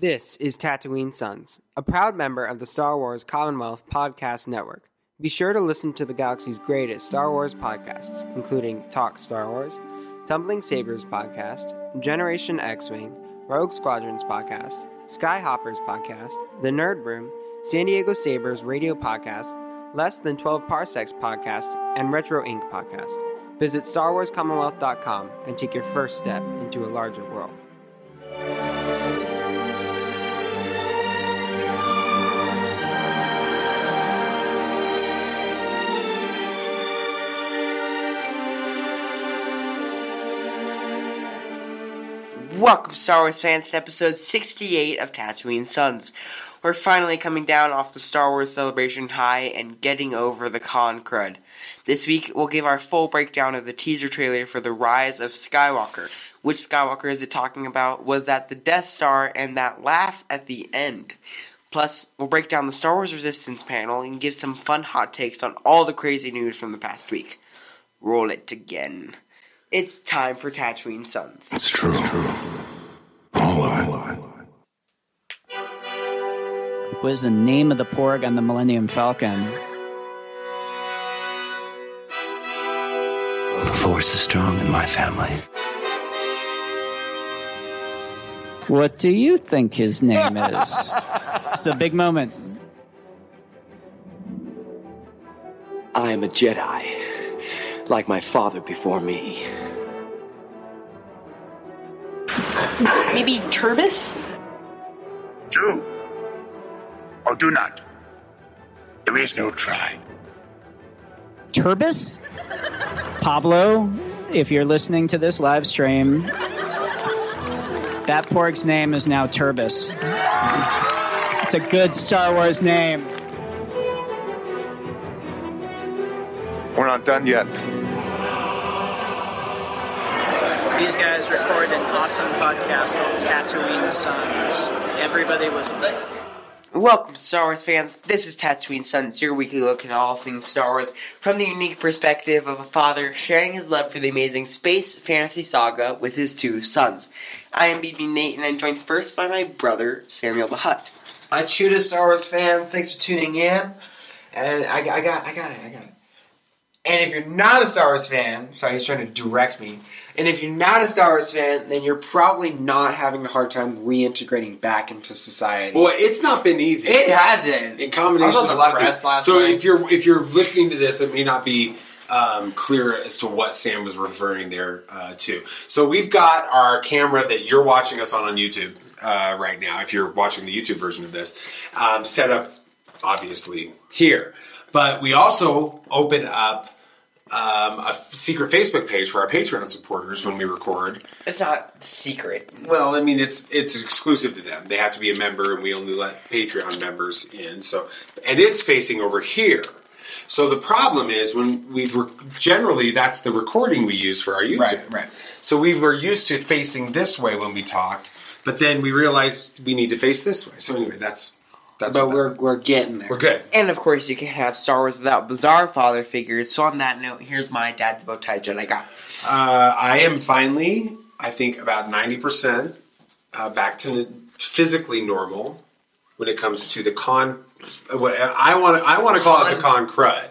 This is Tatooine Sons, a proud member of the Star Wars Commonwealth Podcast Network. Be sure to listen to the galaxy's greatest Star Wars podcasts, including Talk Star Wars, Tumbling Sabers Podcast, Generation X Wing, Rogue Squadrons Podcast, Skyhoppers Podcast, The Nerd Room, San Diego Sabers Radio Podcast, Less Than 12 Parsecs Podcast, and Retro Inc. Podcast. Visit StarWarsCommonwealth.com and take your first step into a larger world. Welcome, Star Wars fans, to episode 68 of Tatooine Sons. We're finally coming down off the Star Wars celebration high and getting over the con crud. This week, we'll give our full breakdown of the teaser trailer for The Rise of Skywalker. Which Skywalker is it talking about? Was that the Death Star and that laugh at the end? Plus, we'll break down the Star Wars Resistance panel and give some fun hot takes on all the crazy news from the past week. Roll it again. It's time for Tatooine Sons. It's true. It's true. All of it. What is the name of the porg on the Millennium Falcon? The force is strong in my family. What do you think his name is? it's a big moment. I am a Jedi, like my father before me. Maybe Turbis? Do or do not. There is no try. Turbis? Pablo, if you're listening to this live stream, that porg's name is now Turbis. It's a good Star Wars name. We're not done yet. These guys recorded an awesome podcast called Tatooine Sons. Everybody listen to it. Welcome, Star Wars fans. This is Tatooine Sons, your weekly look at all things Star Wars from the unique perspective of a father sharing his love for the amazing space fantasy saga with his two sons. I am BB Nate, and I'm joined first by my brother, Samuel the Hutt. Hi, Chuda Star Wars fans. Thanks for tuning in. And I, I got, I got it, I got it. And if you're not a Star Wars fan, sorry, he's trying to direct me. And if you're not a Star Wars fan, then you're probably not having a hard time reintegrating back into society. Well, it's not been easy. it hasn't. in combination with a lot of things. So night. if you're if you're listening to this, it may not be um, clear as to what Sam was referring there uh, to. So we've got our camera that you're watching us on on YouTube uh, right now. If you're watching the YouTube version of this, um, set up obviously here, but we also open up. Um, a f- secret Facebook page for our Patreon supporters when we record. It's not secret. Well, I mean, it's it's exclusive to them. They have to be a member, and we only let Patreon members in. So, and it's facing over here. So the problem is when we've rec- generally that's the recording we use for our YouTube. right. So we were used to facing this way when we talked, but then we realized we need to face this way. So anyway, that's that's. But we're, we're getting there. we're good. And of course, you can have Star Wars without bizarre father figures. So on that note, here's my dad, the bow tie Jedi guy. Uh, I am finally, I think, about ninety percent uh, back to physically normal when it comes to the con. I want to. I want to call it the con crud.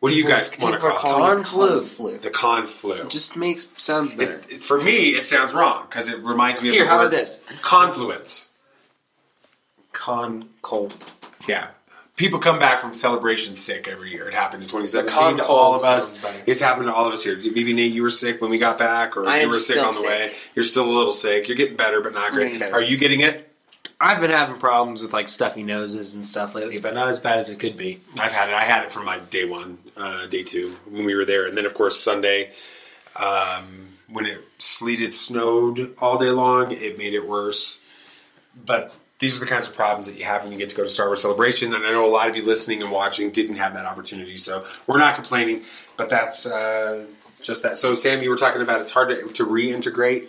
What do you guys want to People are call calling it? it flu. flu. The con flu. It just makes sounds better. It, it- for me, it sounds wrong because it reminds me of Here, the how word about this? confluence. Con cold. Yeah. People come back from celebration sick every year. It happened in 2017 con to all of us. It's happened to all of us here. Maybe Nate, you were sick when we got back, or I you were sick on the sick. way. You're still a little sick. You're getting better, but not great. Are you getting it? I've been having problems with like stuffy noses and stuff lately, but not as bad as it could be. I've had it. I had it from like day one, uh, day two when we were there, and then of course Sunday um, when it sleeted, snowed all day long. It made it worse. But these are the kinds of problems that you have when you get to go to Star Wars Celebration, and I know a lot of you listening and watching didn't have that opportunity, so we're not complaining. But that's uh, just that. So Sam, you were talking about it's hard to, to reintegrate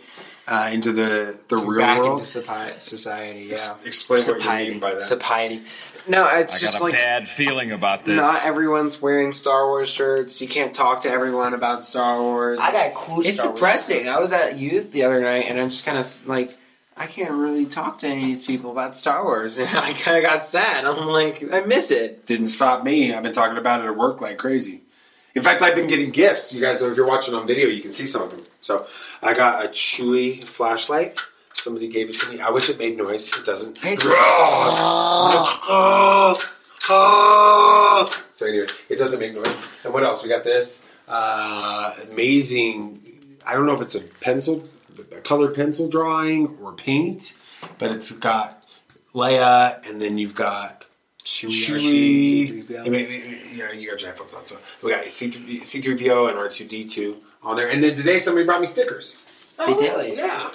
uh, into the the real Back world. into soci- society, yeah. Explain what you Satiety. mean by that. Satiety. No, it's I just got a like bad feeling about this. not everyone's wearing Star Wars shirts. You can't talk to everyone about Star Wars. I got cool. it's Star Wars depressing. I was at youth the other night, and I'm just kind of like, I can't really talk to any of these people about Star Wars. And I kind of got sad. I'm like, I miss it. Didn't stop me. I've been talking about it at work like crazy. In fact, I've been getting gifts. You guys, if you're watching on video, you can see some of them. So I got a Chewie flashlight. Somebody gave it to me. I wish it made noise. It doesn't. So anyway, it doesn't make noise. And what else? We got this uh, amazing. I don't know if it's a pencil, a color pencil drawing or paint, but it's got Leia, and then you've got Chewie. I mean, yeah, you got your headphones on. So we got C3, C3PO and R2D2 on there. And then today somebody brought me stickers. They did. Yeah.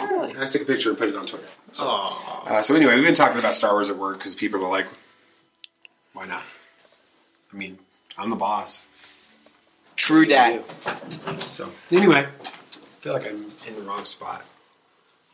Really? I took a picture and put it on Twitter. So, uh, so anyway, we've been talking about Star Wars at work because people are like, why not? I mean, I'm the boss. True dat. So anyway, I feel like I'm in the wrong spot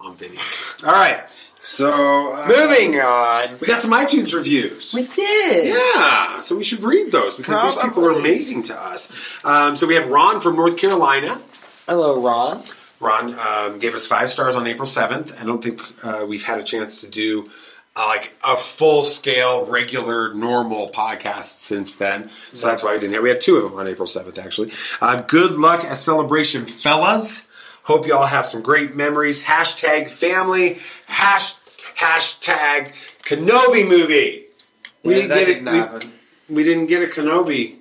on video. All right, so uh, Moving on. we got some iTunes reviews. We did. Yeah, so we should read those because those people are amazing to us. Um, so we have Ron from North Carolina. Hello, Ron. Ron um, gave us five stars on April 7th. I don't think uh, we've had a chance to do uh, like a full scale, regular, normal podcast since then. So that's why we didn't have. We had two of them on April 7th, actually. Uh, good luck at celebration, fellas. Hope you all have some great memories. Hashtag family. Hash, hashtag Kenobi movie. We Yeah, didn't get didn't it. We, happen. we didn't get a Kenobi.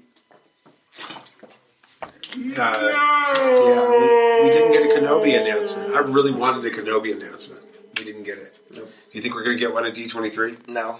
Uh, yeah, we, we didn't get a Kenobi announcement. I really wanted a Kenobi announcement. We didn't get it. Do you think we're going to get one at D23? No.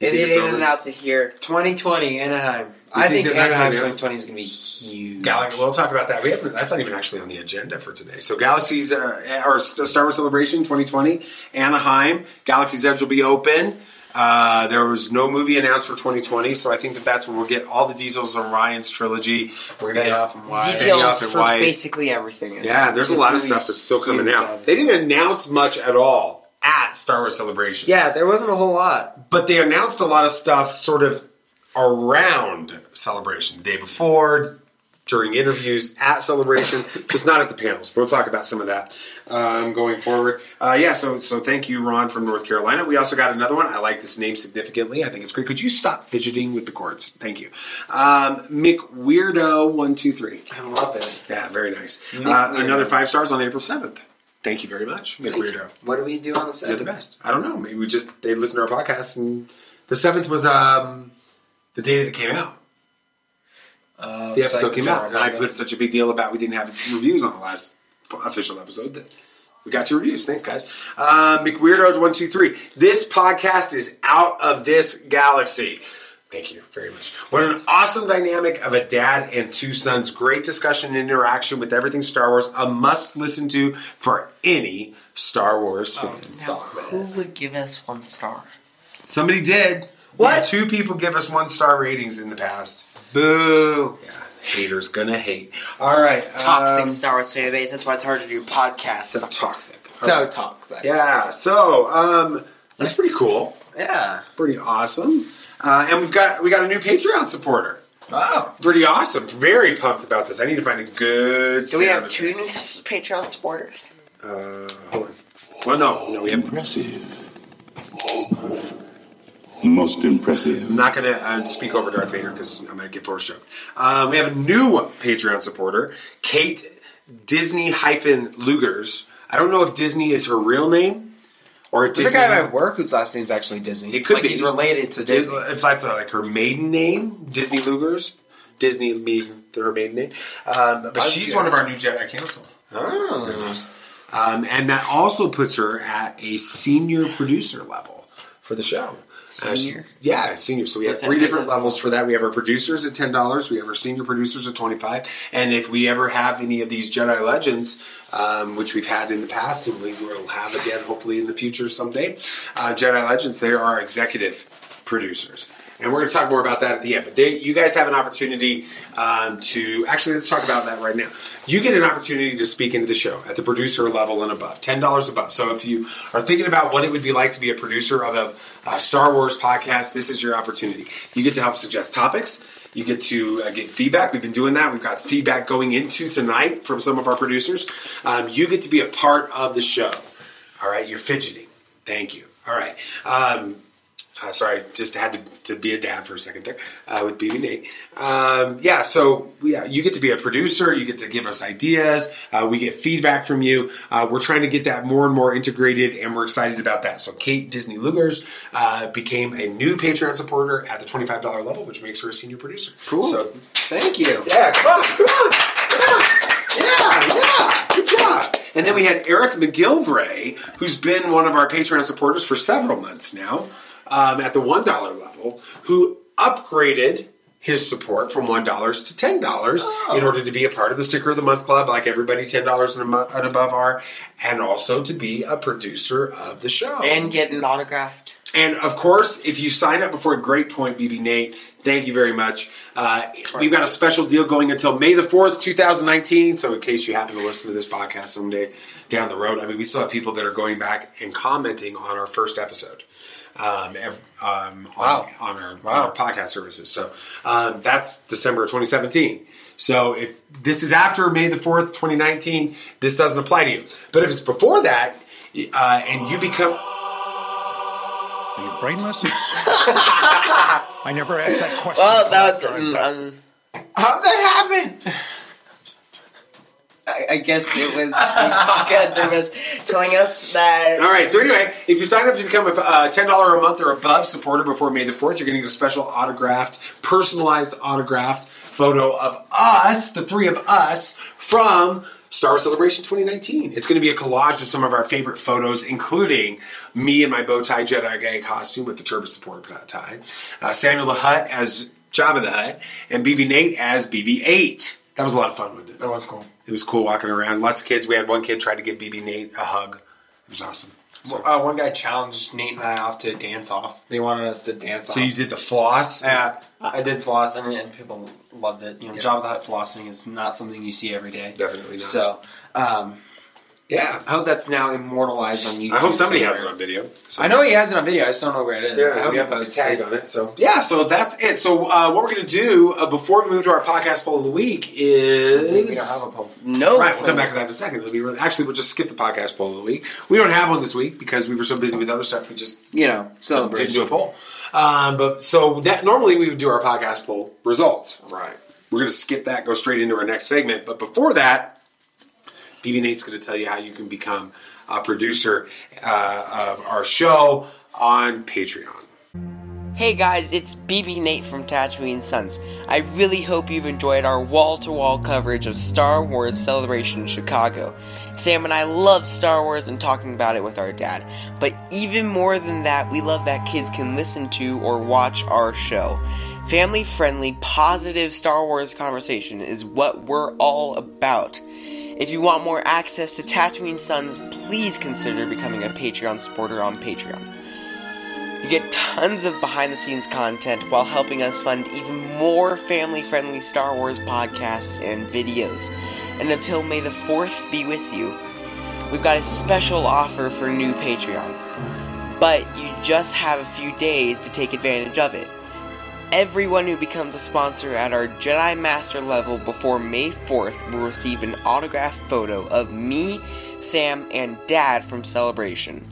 You They think it's didn't over? announce it here. 2020 Anaheim. I think think, Anaheim 2020 is going to be huge. Galaxy. We'll talk about that. We haven't. That's not even actually on the agenda for today. So, Galaxy's uh, or Star Wars Celebration 2020, Anaheim. Galaxy's Edge will be open. Uh, there was no movie announced for 2020, so I think that that's where we'll get all the details on Ryan's trilogy. We're gonna get off and Weiss. Benioff Details and for Weiss. basically everything. Yeah, there's a lot of stuff that's still coming huge out. They didn't announce much at all at Star Wars Celebration. Yeah, there wasn't a whole lot. But they announced a lot of stuff sort of around Celebration. The day before, during interviews at Celebration, just not at the panels. But we'll talk about some of that um, going forward. Uh, yeah, so so thank you, Ron from North Carolina. We also got another one. I like this name significantly. I think it's great. Could you stop fidgeting with the cords? Thank you. Um, Mick Weirdo one two three. I love it. Yeah, very nice. Uh, another five stars on April seventh. Thank you very much, Mick Weirdo. What do we do on the set? You're the best. I don't know. Maybe we just they listened to our podcast and the seventh was um the day that it came out. Uh, The episode came out, and I put such a big deal about we didn't have reviews on the last official episode that we got your reviews. Thanks, guys. Um, McWeirdo one two three. This podcast is out of this galaxy. Thank you very much. What an awesome dynamic of a dad and two sons. Great discussion and interaction with everything Star Wars. A must listen to for any Star Wars fan. Now, who would give us one star? Somebody did. What? Two people give us one star ratings in the past. Boo. Yeah, haters gonna hate. All right, Toxic um, Star Wars fan base. That's why it's hard to do podcasts. so toxic. All So right. toxic. Yeah, so um, that's pretty cool. Yeah. Pretty awesome. Uh, and we've got we got a new Patreon supporter. Wow. Pretty awesome. Very pumped about this. I need to find a good. Do we have two new Patreon supporters? Uh, hold on. Well, no, no, we have. Impressive. Most impressive. I'm not going to uh, speak over Darth Vader because I might get force choked. Um, we have a new Patreon supporter, Kate Disney hyphen Lugers. I don't know if Disney is her real name or if There's a guy at work whose last name's actually Disney. It could like be. He's related to Disney. If that's like her maiden name, Disney Lugers. Disney being her maiden name. Um, but I'd she's one of our new Jedi Council. Oh. Um, and that also puts her at a senior producer level for the show. Uh, yeah, senior. So we have three different levels for that. We have our producers at ten dollars. We have our senior producers at twenty five. And if we ever have any of these Jedi Legends, um, which we've had in the past and we will have again, hopefully in the future someday, uh, Jedi Legends, they are our executive producers. And we're going to talk more about that at the end. But they, you guys have an opportunity um, to actually let's talk about that right now. You get an opportunity to speak into the show at the producer level and above, ten dollars above. So if you are thinking about what it would be like to be a producer of a, a Star Wars podcast, this is your opportunity. You get to help suggest topics. You get to uh, get feedback. We've been doing that. We've got feedback going into tonight from some of our producers. Um, you get to be a part of the show. All right, you're fidgeting. Thank you. All right. Um, uh, sorry, just had to, to be a dad for a second there uh, with BB Nate. Um, yeah, so yeah, you get to be a producer. You get to give us ideas. Uh, we get feedback from you. Uh, we're trying to get that more and more integrated, and we're excited about that. So Kate Disney Lugers uh, became a new Patreon supporter at the twenty five dollar level, which makes her a senior producer. Cool. So Thank you. yeah, come on, come on, come on. Yeah, yeah, good job. And then we had Eric McGilvray, who's been one of our Patreon supporters for several months now, um, at the one dollar level, who upgraded his support from one dollars to ten dollars in order to be a part of the sticker of the month club, like everybody ten dollars and, above are, and also to be a producer of the show. And get an autographed. And of course, if you sign up before Great Point, BB Nate, thank you very much. Uh, we've got a special deal going until May the 4th, 2019. So, in case you happen to listen to this podcast someday down the road, I mean, we still have people that are going back and commenting on our first episode. Um, ev- um, on, Wow. on, our, on Wow. our podcast services. So um, that's December 2017. So if this is after May the 4th, 2019, this doesn't apply to you. But if it's before that, uh, and you become Are you brainless? I never asked that question. Well, that was. Um, How'd that happen? I, guess it was the podcast service telling us that. All right. So anyway, if you sign up to become a uh, ten dollar a month or above supporter before May the fourth, you're going to get a special autographed, personalized autographed photo of us, the three of us, from Star Wars Celebration 2019. It's going to be a collage of some of our favorite photos, including me in my bow tie Jedi guy costume with the Turbis support tie, uh, Samuel the Hutt as Jabba the Hutt, and BB Nate as BB-8. That was a lot of fun, wasn't it? That was cool. It was cool walking around. Lots of kids. We had one kid try to give BB Nate a hug. It was awesome. So, Uh, one guy challenged Nate and I off to dance off. They wanted us to dance so off. So you did the floss? Yeah, I did floss, and, and people loved it. You know, Yeah. of the Hutt flossing is not something you see every day. Definitely not. So, um, yeah. I hope that's now immortalized on YouTube. I hope somebody somewhere. has it on video. So. I know he has it on video. I just don't know where it is. I hope we he have a posts tag it. on it. So yeah, so that's it. So uh, what we're going to do uh, before we move to our podcast poll of the week is We don't have a poll. No. Right, we'll come back to that in a second. It'll be really, actually we'll just skip the podcast poll of the week. We don't have one this week because we were so busy with other stuff. We just You know, so didn't celebration. do a poll. Um, but so that normally we would do our podcast poll results. Right. We're going to skip that, go straight into our next segment. But before that, BB Nate's going to tell you how you can become a producer uh, of our show on Patreon. Hey guys, it's BB Nate from Tatooine Sons. I really hope you've enjoyed our wall to wall coverage of Star Wars Celebration Chicago. Sam and I love Star Wars and talking about it with our dad. But even more than that, we love that kids can listen to or watch our show. Family friendly, positive Star Wars conversation is what we're all about. If you want more access to Tatooine Sons, please consider becoming a Patreon supporter on Patreon. You get tons of behind the scenes content while helping us fund even more family friendly Star Wars podcasts and videos. And until May the 4th be with you, we've got a special offer for new Patreons. But you just have a few days to take advantage of it. Everyone who becomes a sponsor at our Jedi Master level before May 4th will receive an autographed photo of me, Sam, and Dad from Celebration.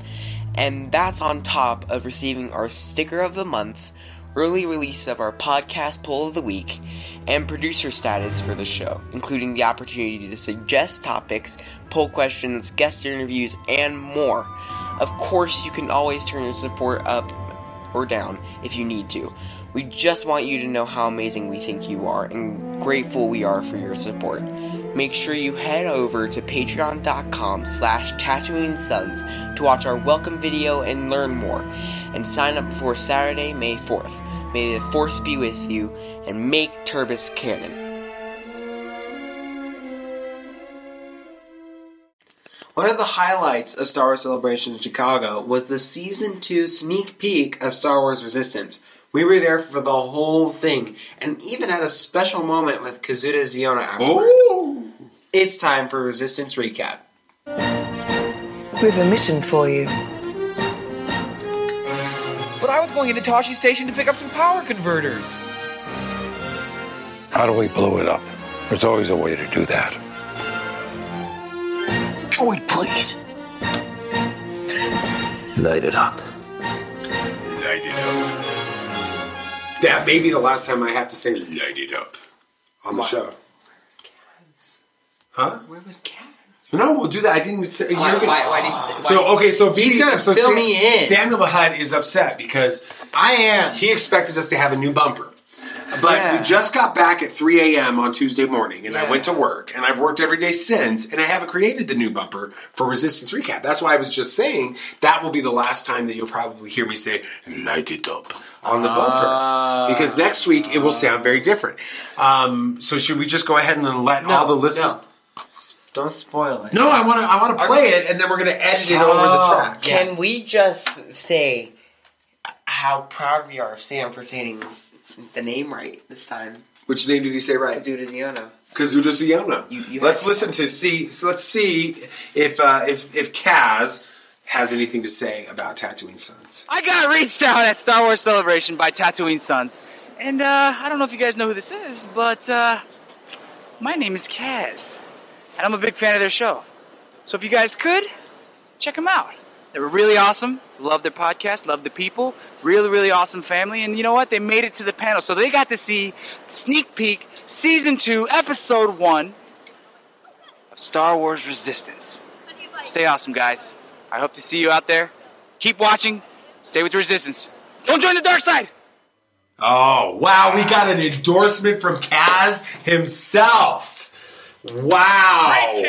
And that's on top of receiving our sticker of the month, early release of our podcast poll of the week, and producer status for the show, including the opportunity to suggest topics, poll questions, guest interviews, and more. Of course, you can always turn your support up or down if you need to. We just want you to know how amazing we think you are and grateful we are for your support. Make sure you head over to patreon.com slash Tatooine Sons to watch our welcome video and learn more. And sign up before Saturday, May 4th. May the Force be with you and make Turbis canon. One of the highlights of Star Wars Celebration in Chicago was the season 2 sneak peek of Star Wars Resistance. We were there for the whole thing and even had a special moment with Kazuda Xiono afterwards. Oh! It's time for Resistance Recap. We have a mission for you. But I was going into Tosche Station to pick up some power converters. How do we blow it up? There's always a way to do that. Droid, please. Light it up. That may be the last time I have to say light it up on the Why? show. Huh? Where was Cat? No, we'll do that. I didn't say. Why- you're gonna- why- why do you say- so why- okay, so He's BB gonna so fill Sam- me in. Samuel the Hutt is upset because I am. he expected us to have a new bumper. But Yeah. we just got back at 3 a.m. on Tuesday morning, and I went to work, and I've worked every day since, and I haven't created the new bumper for Resistance Recap. That's why I was just saying that will be the last time that you'll probably hear me say "light it up" on the bumper, because next week it will sound very different. Um, so should we just go ahead and then let all the listeners? Don't spoil it. No, I want to. I want to play it, and then we're going to edit it over the Oh, track. Can we just say how proud we are of Sam for saying the name right this time? Which name did he say right? Kazuda Xiono. Kazuda Siona. you let's have- listen to see. So let's see if uh, if if Kaz has anything to say about Tatooine Sons. I got reached out at Star Wars Celebration by Tatooine Sons. And uh, I don't know if you guys know who this is, but uh, my name is Kaz. And I'm a big fan of their show. So if you guys could, check them out. They were really awesome. Love their podcast, love the people. Really, really awesome family. And you know what? They made it to the panel. So they got to see sneak peek season two, episode one of Star Wars Resistance. Stay awesome, guys. I hope to see you out there. Keep watching. Stay with the Resistance. Don't join the dark side. Oh wow, we got an endorsement from Kaz himself. Wow.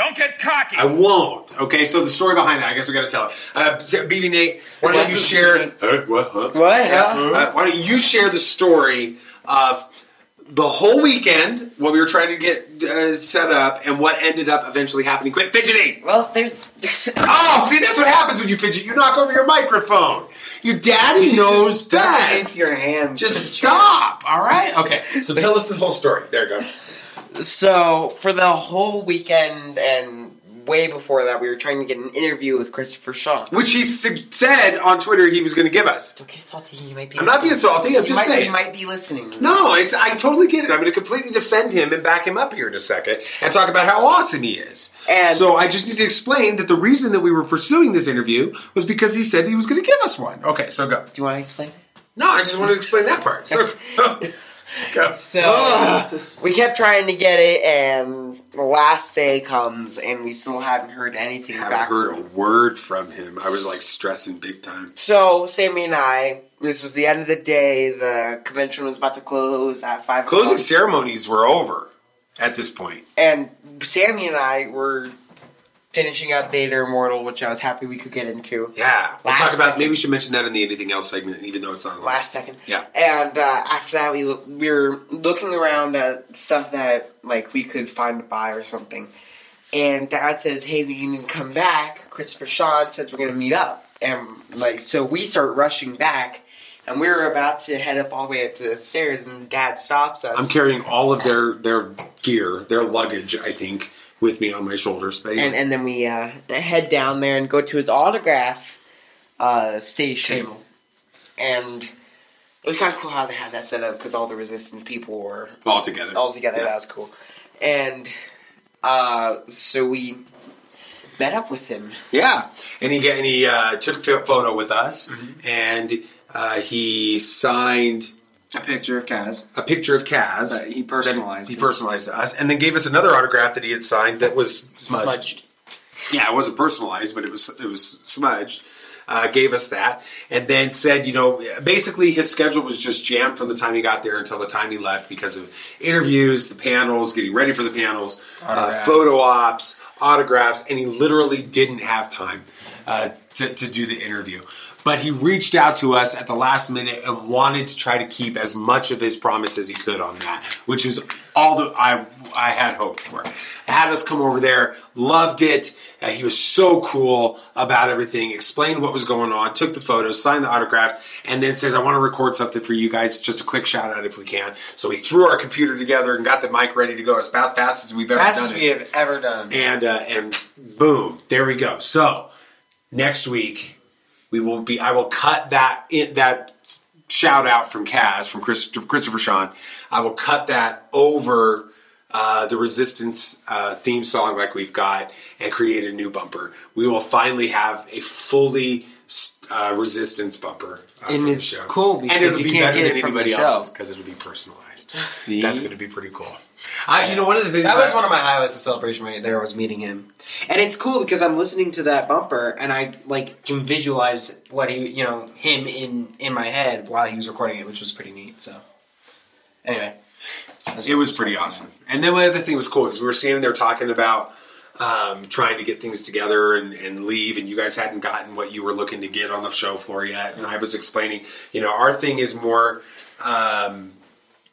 Great kid. Don't get cocky. I won't. Okay, so the story behind that, I guess we got to tell it. Uh, BB Nate, why don't you share? Uh, what? Huh? What? Yeah, Huh? uh, why don't you share the story of the whole weekend, what we were trying to get uh, set up, and what ended up eventually happening? Quit fidgeting. Well, there's. Oh, see, that's what happens when you fidget. You knock over your microphone. Your daddy knows best. your hands. Just stop. All right. Okay. So tell us the whole story. There you go. So for the whole weekend and way before that, we were trying to get an interview with Christopher Sean. Which he su- said on Twitter he was going to give us. Don't get salty. He might be. I'm not being salty. I'm He just might, saying. He might be listening. No, it's I totally get it. I'm going to completely defend him and back him up here in a second and talk about how awesome he is. And- so I just need to explain that the reason that we were pursuing this interview was because he said he was going to give us one. Okay, so go. Do you want to explain? No, I just wanted to explain that part. So oh. Go. So we kept trying to get it, and the last day comes, and we still haven't heard anything I haven't back. heard a word from him. I was like stressing big time. So Sammy and I, this was the end of the day. The convention was about to close at five. Closing ceremonies were over at this and Sammy and I were finishing up Vader Immortal, which I was happy we could get into Yeah, we'll talk about. second. Maybe we should mention that in the anything else segment, even though it's not last second. Yeah. And uh, after that, we look, we were looking around at stuff that like we could find to buy or something. And Dad says, "Hey, we need to come back." Christopher Sean says we're going to meet up, and like so we start rushing back, and we were about to head up all the way up to the stairs, and Dad stops us. I'm carrying all of their their gear, their luggage, I think, with me on my shoulders. But and and then we uh, head down there and go to his autograph uh, station, Table. and it was kind of cool how they had that set up because all the resistance people were all together. all together. Yeah. That was cool, and uh, so we met up with him. Yeah, and he get, and he uh, took a photo with us, Mm-hmm. and uh, he signed A picture of Kaz. a picture of Kaz. That he personalized. He personalized to us, and then gave us another autograph that he had signed that was smudged. Smudged. Yeah, it wasn't personalized, but it was it was smudged. Uh, gave us that, and then said, you know, basically his schedule was just jammed from the time he got there until the time he left because of interviews, the panels, getting ready for the panels, uh, photo ops, autographs, and he literally didn't have time uh, to, to do the interview. But he reached out to us at the last minute and wanted to try to keep as much of his promise as he could on that, which is all that I I had hoped for. Had us come over there, loved it. Uh, he was so cool about everything. Explained what was going on, took the photos, signed the autographs, and then says, "I want to record something for you guys. Just a quick shout out if we can." So we threw our computer together and got the mic ready to go as about fast as we've ever Best done it we have ever done. and uh, and boom, there we go. So next week we will be. I will cut that that shout out from Kaz from Chris, Christopher Sean. I will cut that over. Uh, the Resistance uh, theme song, like we've got, and create a new bumper. We will finally have a fully uh, resistance bumper uh, And it's show. cool and it'll be better than it from the anybody else's because it'll be personalized. See? That's going to be pretty cool. I, you know, one of the things That was I- one of my highlights of celebration right there was meeting him, and it's cool because I'm listening to that bumper and I like can visualize what he, you know, him in in my head while he was recording it, which was pretty neat. So, anyway, it was pretty awesome. And then the other thing was cool is we were standing there talking about um, trying to get things together and, and leave, and you guys hadn't gotten what you were looking to get on the show floor yet. And I was explaining, you know, our thing is more um,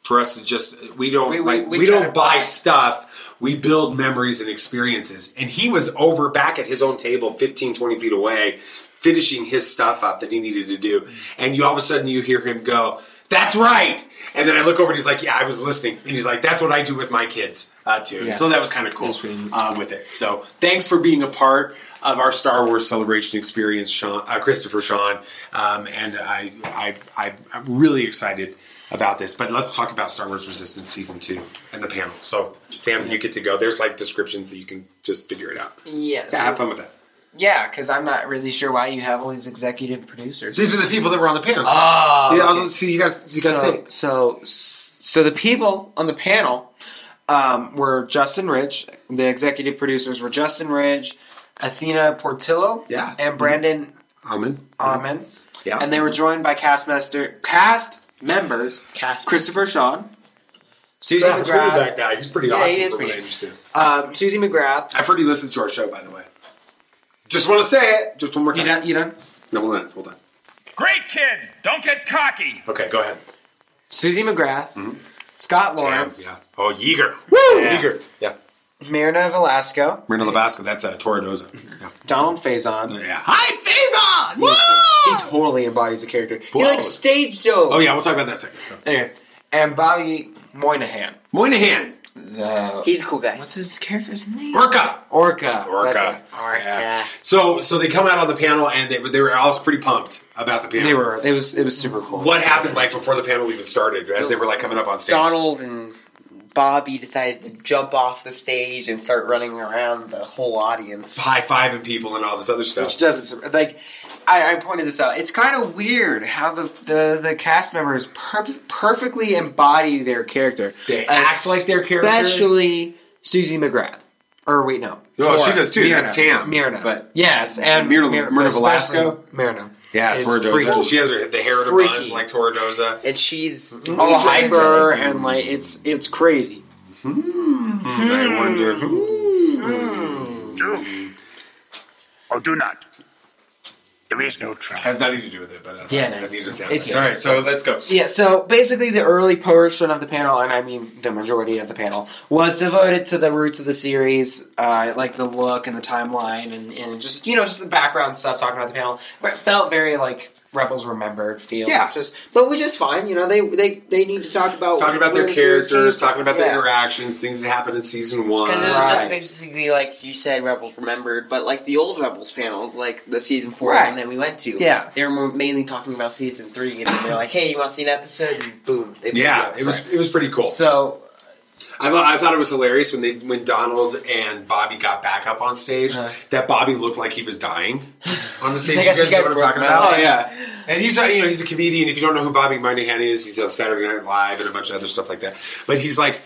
for us to just we don't We- we- like we we, try don't buy buy- stuff. We build memories and experiences. And he was over back at his own table, 15, 20 feet away, finishing his stuff up that he needed to do. And you all of a sudden you hear him go, "That's right." And then I look over and he's like, "Yeah, I was listening." And he's like, "That's what I do with my kids uh, too." Yeah. So that was kind of cool uh, with it. So thanks for being a part of our Star Wars celebration experience, Sean, uh, Christopher Sean, um, and I, I, I, I'm really excited about this. But let's talk about Star Wars Resistance season two and the panel. So Sam, you get to go. There's like descriptions that you can just figure it out. yes, Yeah, have fun with that. Yeah, because I'm not really sure why you have all these executive producers. These are the people that were on the panel. Oh, yeah. okay. I'll see, you got you got to so, think. so so the people on the panel um, were Justin Ridge. The executive producers were Justin Ridge, Athena Portillo, Yeah. and Brandon Amen. Amen. Yeah. And they were joined by cast master cast members Cast. Christopher Sean, Suzie Yeah, he's really McGrath, that guy. He's pretty Yeah, awesome he is from what I pretty- understood. um, Suzie McGrath. I've heard he listens to our show, by the way. Just want to say it. Just one more You time. done? You done? No, hold on. Hold on. Great kid. Don't get cocky. Okay, go ahead. Suzie McGrath, Scott Damn, Lawrence, yeah. Oh, Yeager. Woo! Yeah. Yeager. Yeah. Myrna Velasco, Mirna Lavasco. That's uh, Torra Doza. Yeah. Donald Faison. Yeah. Hi, Faison! He, Woo! he totally embodies the character. Whoa. He like stage dove. Oh, yeah. We'll talk about that second. Anyway, and Bobby Moynihan. Moynihan. The He's a cool guy. what's his character's name? Orka. Orka. Orka. That's it. Yeah. So, so they come out on the panel, and they, they were all pretty pumped about the panel. They were. It was. It was super cool. What happened like before the panel even started, as they were like coming up on stage? Donald and Bobby decided to jump off the stage and start running around the whole audience. high fiving people and all this other stuff. Which doesn't like. I, I pointed this out. It's kind of weird how the, the, the cast members per- perfectly embody their character. They act like their character. Especially Suzie McGrath. Or wait, no. No, Torra. she does too. Myrna. That's Tam. Myrna. But yes, and Myrna- Myr- Myrna especially Velasco? Myrna. Yeah, It's Torra Doza. She has the hair in her Freaky. buns like Torra Doza. And she's mm-hmm. all hyper and like it's it's crazy. Mm-hmm. I wonder. Mm-hmm. Mm. Do or do not. There is no try. Has nothing to do with it, but uh, Yeah, no, I need it's- to sound it's- that. All right, so let's go. Yeah, so basically the early portion of the panel, and I mean the majority of the panel, was devoted to the roots of the series, uh, like the look and the timeline, and, and just you know just the background stuff talking about the panel. But it felt very like Rebels Remembered feel. Yeah. just but which is fine. You know they they they need to talk about Talking about their the characters, talking about the interactions, things that happened in season one. Because Right. that's basically like you said, Rebels remembered, but like the old Rebels panels, like the season four Right. one that we went to, Yeah. they were mainly talking about season three, and they're like, "Hey, you want to see an episode?" And boom, they Yeah, it was episode. it was pretty cool. So I, thought- I thought it was hilarious when they when Donald and Bobby got back up on stage. Uh. that Bobby looked like he was dying on the stage. You guys know what I'm talking about? Oh yeah, and he's a, you know he's a comedian. If you don't know who Bobby Moynihan is, he's on Saturday Night Live and a bunch of other stuff like that. But he's like.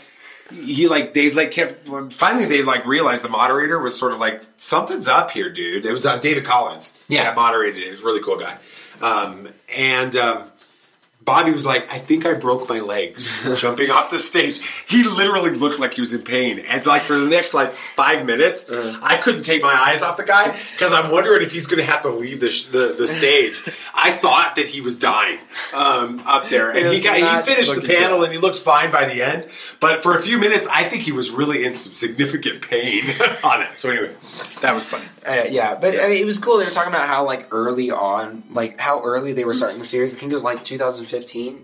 He like they like kept finally they like realized the moderator was sort of like something's up here, dude. It was uh, David Collins, Yeah. that moderated it. He was a really cool guy, um, and um, Bobby was like, I think I broke my legs jumping off the stage. He literally looked like he was in pain. And like for the next like five minutes, I couldn't take my eyes off the guy because I'm wondering if he's going to have to leave the, sh- the the stage. I thought that he was dying um, up there, and he was got he finished the panel and he looked fine by the end. But for a few minutes, I think he was really in some significant pain on it. So anyway, that was funny. Uh, yeah, but I mean, it was cool. They were talking about how like early on, like how early they were starting the series. I think it was like 2015.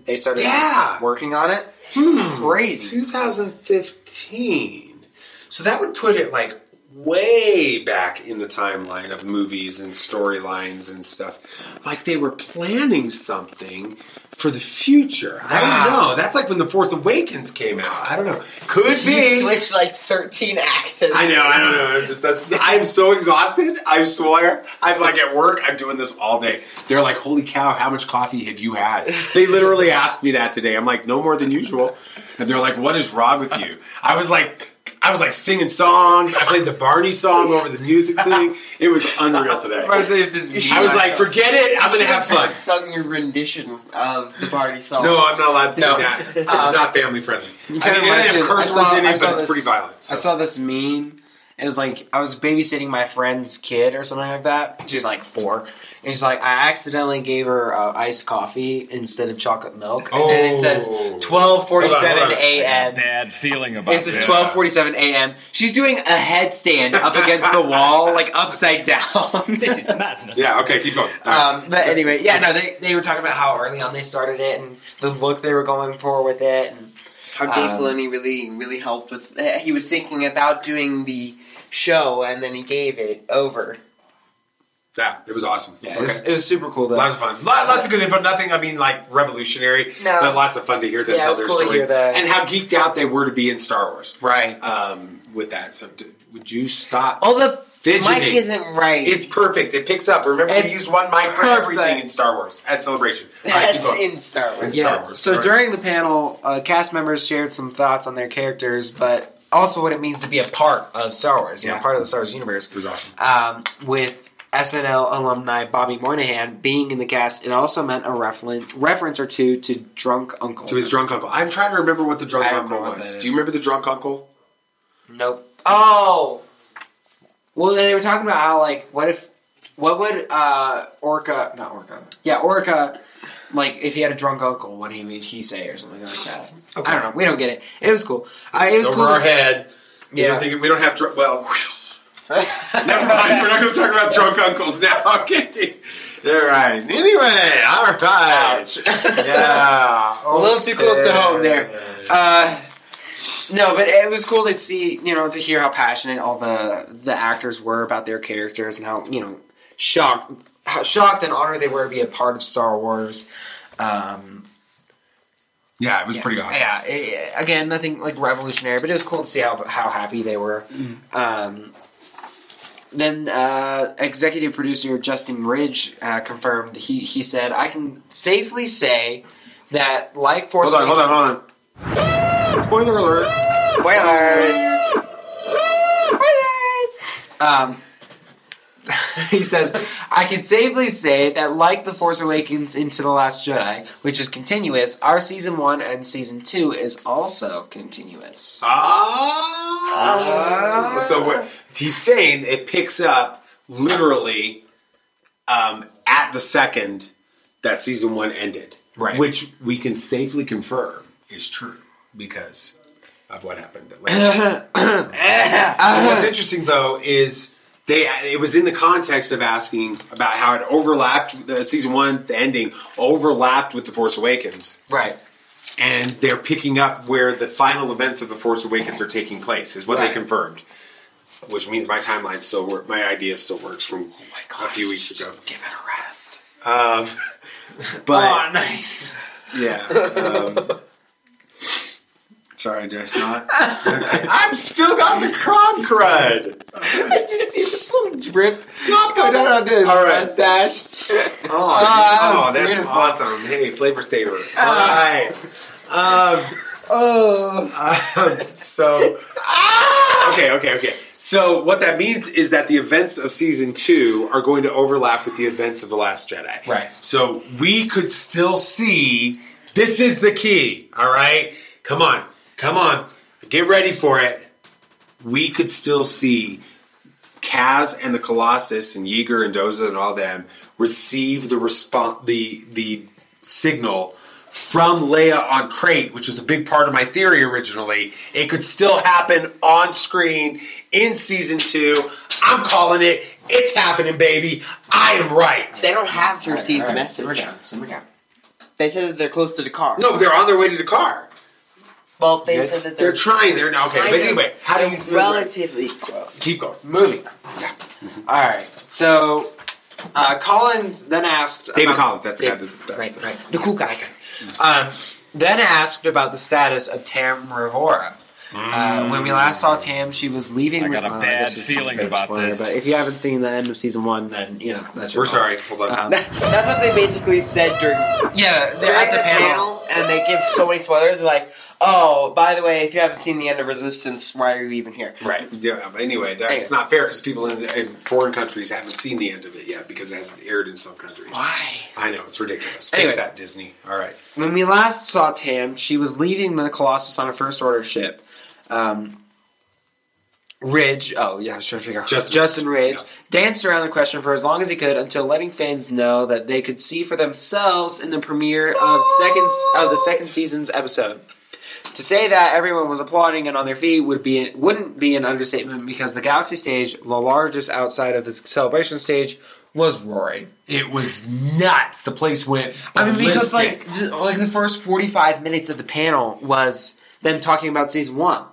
They started Yeah. working on it. Hmm. Crazy. 2015. So that would put it like way back in the timeline of movies and storylines and stuff. Like they were planning something for the future. I don't ah. know. That's like when The Force Awakens came out. I don't know. Could You be. switched like 13 accents. I know, I don't know. I'm just I'm so exhausted. I swear. I'm like at work, I'm doing this all day. They're like, Holy cow, how much coffee have you had? They literally asked me that today. I'm like, no more than usual. And they're like, What is wrong with you? I was like I was like singing songs. I played the Barney song over the music thing. It was unreal today. I was like, forget it. I'm gonna have fun. Sung your rendition of the Barney song. No, I'm not allowed to sing that. It's Um, not family friendly. I mean, kinda it doesn't have curse saw- words in it, but it's this- pretty violent. I saw this meme. It was like I was babysitting my friend's kid or something like that. She's like four, and she's like, I accidentally gave her uh, iced coffee instead of chocolate milk, and then it says Oh. twelve forty seven Hold on, hold on. a.m. Bad feeling about It says this. twelve forty seven a.m. She's doing a headstand up against the wall, like upside down. This is madness. Yeah, okay, keep going. Um, but anyway, yeah, no, they, they were talking about how early on they started it and the look they were going for with it. And How Dave Um, Filoni really, really helped with. Uh, he was thinking about doing the show, and then he gave it over. Yeah, it was awesome. yeah, Okay. it, was, it was super cool. Though. Lots of fun. Lots, lots of good info. Nothing, I mean, like revolutionary, No. but lots of fun to hear them Yeah, tell their cool to stories hear that. and how geeked out they were to be in Star Wars. right. Um, with that, so d- would you stop? Oh, the Fidgeting. mic isn't right. It's perfect. It picks up. Remember, we It's use one mic for perfect. everything in Star Wars at Celebration. All right, keep That's going. in Star Wars. Yeah. Yeah. Wars. So Alright. during the panel, uh, cast members shared some thoughts on their characters, but also what it means to be a part of Star Wars. You Yeah. know, part of the Star Wars universe. It was awesome. Um, with SNL alumni Bobby Moynihan being in the cast, it also meant a referen- reference or two to Drunk Uncle. To his drunk uncle. I'm trying to remember what the drunk uncle was. Do you remember the drunk uncle? Nope. Oh. Well, they were talking about how like what if what would uh Orka not Orka yeah Orka like if he had a drunk uncle what he would he say or something like that. I don't know. We don't get it. It was cool. Uh, it was Over cool. our head. We Yeah. don't think we don't have dr- well. Never mind. We're not going to talk about drunk uncles now. Okay. All right. Anyway, all right. Yeah. a little too close to home there. Uh, no, but it was cool to see, you know, to hear how passionate all the the actors were about their characters and how you know shocked, how shocked and honored they were to be a part of Star Wars. Um, Yeah, it was yeah, pretty awesome. Yeah, it- again, nothing like revolutionary, but it was cool to see how how happy they were. Um, then uh, executive producer Justin Ridge uh, confirmed he he said, "I can safely say that like Force Hold on, hold on, hold on. Spoiler alert. Spoilers. Um, he says, I can safely say that, like The Force Awakens Into the Last Jedi, which is continuous, our season one and season two is also continuous. Ah. so what he's saying, it picks up literally um, at the second that season one ended, Right. Which we can safely confirm is true because of what happened. What's interesting though is they it was in the context of asking about how it overlapped the season one the ending overlapped with the Force Awakens right. and they're picking up where the final events of the Force Awakens are taking place is what they confirmed. Which means my timeline still work. My idea still works from a few weeks ago. Give it a rest. Um, but oh, nice. yeah. Um, sorry, just not. Okay. I'm still got the cron crud. I just see the little drip Not go down onto his All right. mustache. Oh, that oh, that's beautiful. awesome. Hey, flavor stater. All right. Um, Oh. um, so okay, okay, okay. So what that means is that the events of season two are going to overlap with the events of the Last Jedi. Right. So we could still see. This is the key. All right. Come on, come on. Get ready for it. We could still see Kaz and the Colossus and Yeager and Doza and all them receive the response, the the signal from Leia on Crait, which was a big part of my theory originally. It could still happen on screen in season two. I'm calling it. It's happening, baby. I am right. They don't have to receive All the message. Simmer down. Simmer down. They said that they're close to the car. No, they're on their way to the car. Well, they Good? said that They're they're, trying there now. Okay, but anyway, how do they're you relatively close? keep going? Moving. Yeah. All right. So, uh, Collins then asked. David about- Collins, that's the guy that's- that- right, right, the cool guy. Um, then asked about the status of Tam Ryvora. Uh, when we last saw Tam, she was leaving. I got a uh, bad feeling a about spoiler, this. But if you haven't seen the end of season one, then you know that's your We're fault. sorry. Hold on. Um, That's what they basically said during yeah, they're during at the, the panel, and they give so many spoilers. They're like, "Oh, by the way, if you haven't seen the end of Resistance, why are you even here?" Right. Yeah, but anyway, that's not fair because people in, in foreign countries haven't seen the end of it yet because it hasn't aired in some countries. Why? I know it's ridiculous. Anyway. Fix that, Disney. All right. When we last saw Tam, she was leaving the Colossus on a First Order ship. Um, Ridge, oh yeah, I was trying to figure out. Justin. Justin Ridge danced around the question for as long as he could until letting fans know that they could see for themselves in the premiere of second of the second season's episode. To say that everyone was applauding and on their feet would be wouldn't be an understatement because the Galaxy stage, the largest outside of the celebration stage, was roaring. It was nuts. The place went. I mean, because ballistic. like th- like the first forty five minutes of the panel was them talking about season one,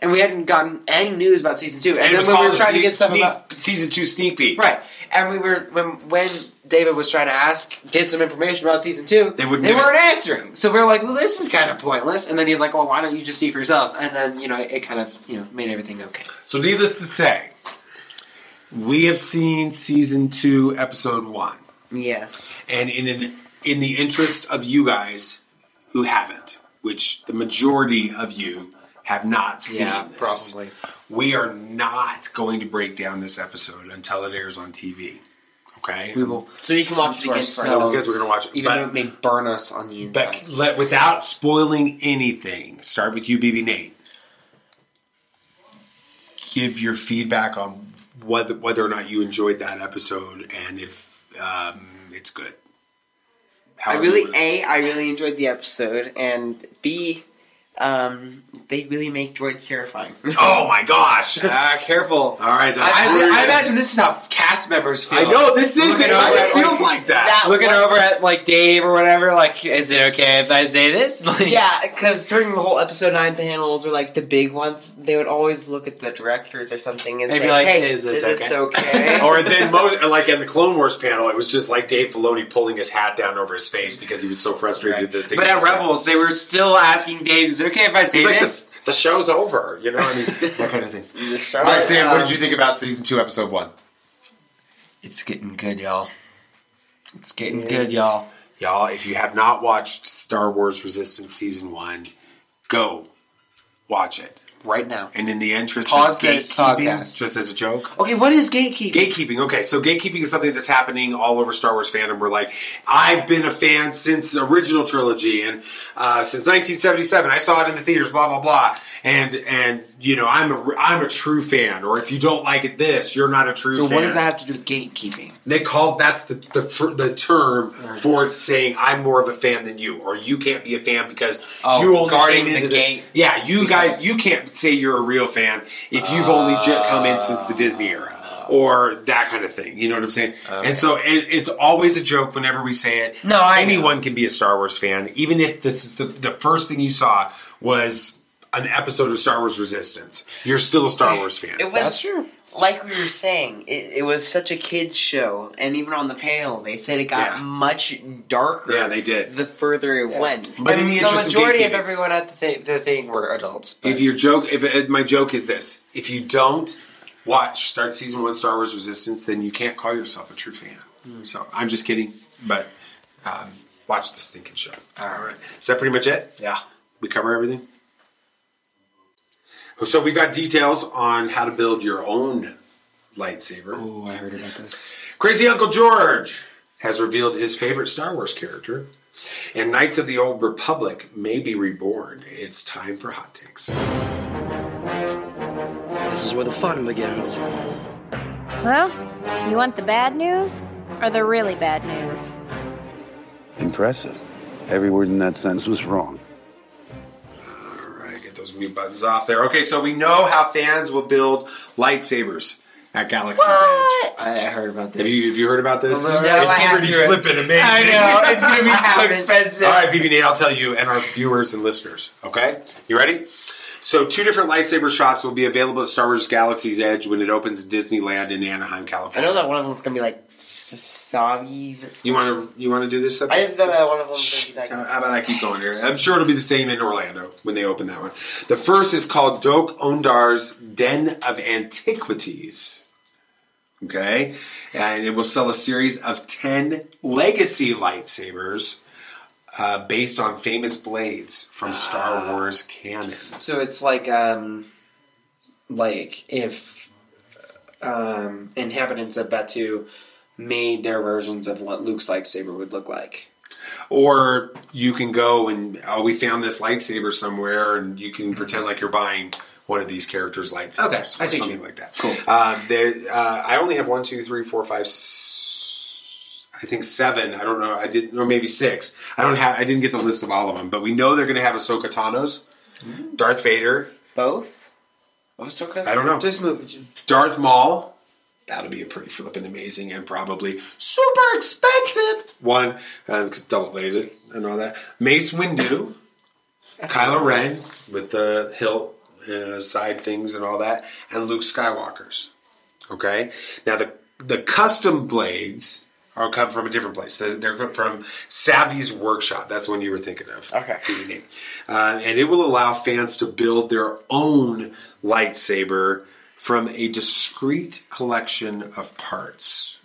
and we hadn't gotten any news about season two. And, And then when we were trying to get stuff sneak- about season two sneak peek. right, and we were when when David was trying to ask get some information about season two, They wouldn't they weren't answering. So we are like, well, this is kind of pointless. And then he's like, well, why don't you just see for yourselves? And then you know it kind of you know made everything okay. So, needless to say, we have seen season two, episode one, Yes. and in an, in the interest of you guys who haven't, which the majority of you have not seen, Yeah, this, probably. we are not going to break down this episode until it airs on TV. Okay, We will So you can watch it to again for ourselves, ourselves. because we're gonna watch it, even but- though it may burn us on the inside. But let, without spoiling anything, start with you, BB Nate. Give your feedback on whether whether or not you enjoyed that episode and if um, it's good. How I really a I really enjoyed the episode, and b um, they really make droids terrifying. Oh my gosh! All Ah, careful. All right, then. I, I imagine this is how cast members feel. I know this is Looking it. over It at, feels like that. That Looking one- over at like Dave or whatever, like, is it okay if I say this? Like, Yeah, because during the whole episode nine panels or like the big ones, they would always look at the directors or something and They'd say, be like, "Hey, is this this okay?" okay?" or then most like in the Clone Wars panel, it was just like Dave Filoni pulling his hat down over his face because he was so frustrated that things But at were saying. Rebels, they were still asking Dave, is it okay if I say like, this? the, the show's over, you know. I mean, that kind of thing. All right, Sam, what um, did you think about season two, episode one? It's getting good, y'all. It's getting Yes. good, y'all. Y'all, if you have not watched Star Wars Resistance season one, go watch it. Right now. And in the interest Pause of this gatekeeping, podcast. just as a joke, Okay, what is gatekeeping? Gatekeeping. Okay, so gatekeeping is something that's happening all over Star Wars fandom. We're like, I've been a fan since the original trilogy and uh, since 1977. I saw it in the theaters. Blah blah blah. And and you know, I'm a I'm a true fan. Or if you don't like it, this you're not a true. so fan. what does that have to do with gatekeeping? They call that's the the, the term for saying I'm more of a fan than you, or you can't be a fan because Oh, you only guarding came the into gate. Yeah, you guys, you can't say you're a real fan if you've only j- come in since the Disney era. Or that kind of thing, you know what I'm saying? And so it, it's always a joke whenever we say it. No, I know. anyone can be a Star Wars fan, even if this is the the first thing you saw was an episode of Star Wars Resistance. You're still a Star Wars fan. It was true. like we were saying. It, it was such a kids show, and even on the panel, they said it got Yeah. much darker. Yeah, they did. The further it went, But in the the interest of majority of, gatekeeping- everyone at the, th- the thing were adults. but- If your joke, if if my joke is this, if you don't watch start season one Star Wars Resistance, then you can't call yourself a true fan. So I'm just kidding, but um, watch the stinking show. All right, is that pretty much it? yeah. We cover everything. So we've got details on how to build your own lightsaber. Oh, I heard about this. Crazy Uncle George has revealed his favorite Star Wars character, and Knights of the Old Republic may be reborn. It's time for hot takes. This is where the fun begins. Well, you want the bad news or the really bad news? Impressive. Every word in that sentence was wrong. All right, mute buttons off there. Okay, so we know how fans will build lightsabers. at Galaxy's Edge. I heard about this. Have you have you heard about this? No, it's I pretty haven't. flippin' amazing. I know, it's gonna be so expensive. All right, BB I'll tell you and our viewers and listeners. Okay, you ready? So, two different lightsaber shops will be available at Star Wars Galaxy's Edge when it opens at Disneyland in Anaheim, California. I know that one of them's gonna be like Something. You want to you want to do this? I just that one of gonna be How how about I keep going here? I'm sure it'll be the same in Orlando when they open that one. The first is called Dok-Ondar's Den of Antiquities. Okay, and it will sell a series of ten legacy lightsabers uh, based on famous blades from Star Wars canon. So it's like um, like if um, inhabitants of Batuu made their versions of what Luke's lightsaber would look like. Or you can go and oh, we found this lightsaber somewhere, and you can pretend like you're buying one of these characters' lightsabers, Okay, I or see something like that. Cool. Uh, there, uh, I only have one, two, three, four, five, s- I think seven. I don't know. I did, or maybe six. I don't have. I didn't get the list of all of them, but we know they're going to have Ahsoka Tano's, Darth Vader. Both? Ahsoka's? I don't know. Just move. Darth Maul. That'll be a pretty flippin' amazing and probably super expensive one because double laser and all that. Mace Windu, Kylo Ren with the hilt uh, side things and all that, and Luke Skywalker's. Okay, now the the custom blades are come from a different place. They're they're from Savi's Workshop. That's one you were thinking of. Okay. Uh, and it will allow fans to build their own lightsaber from a discrete collection of parts.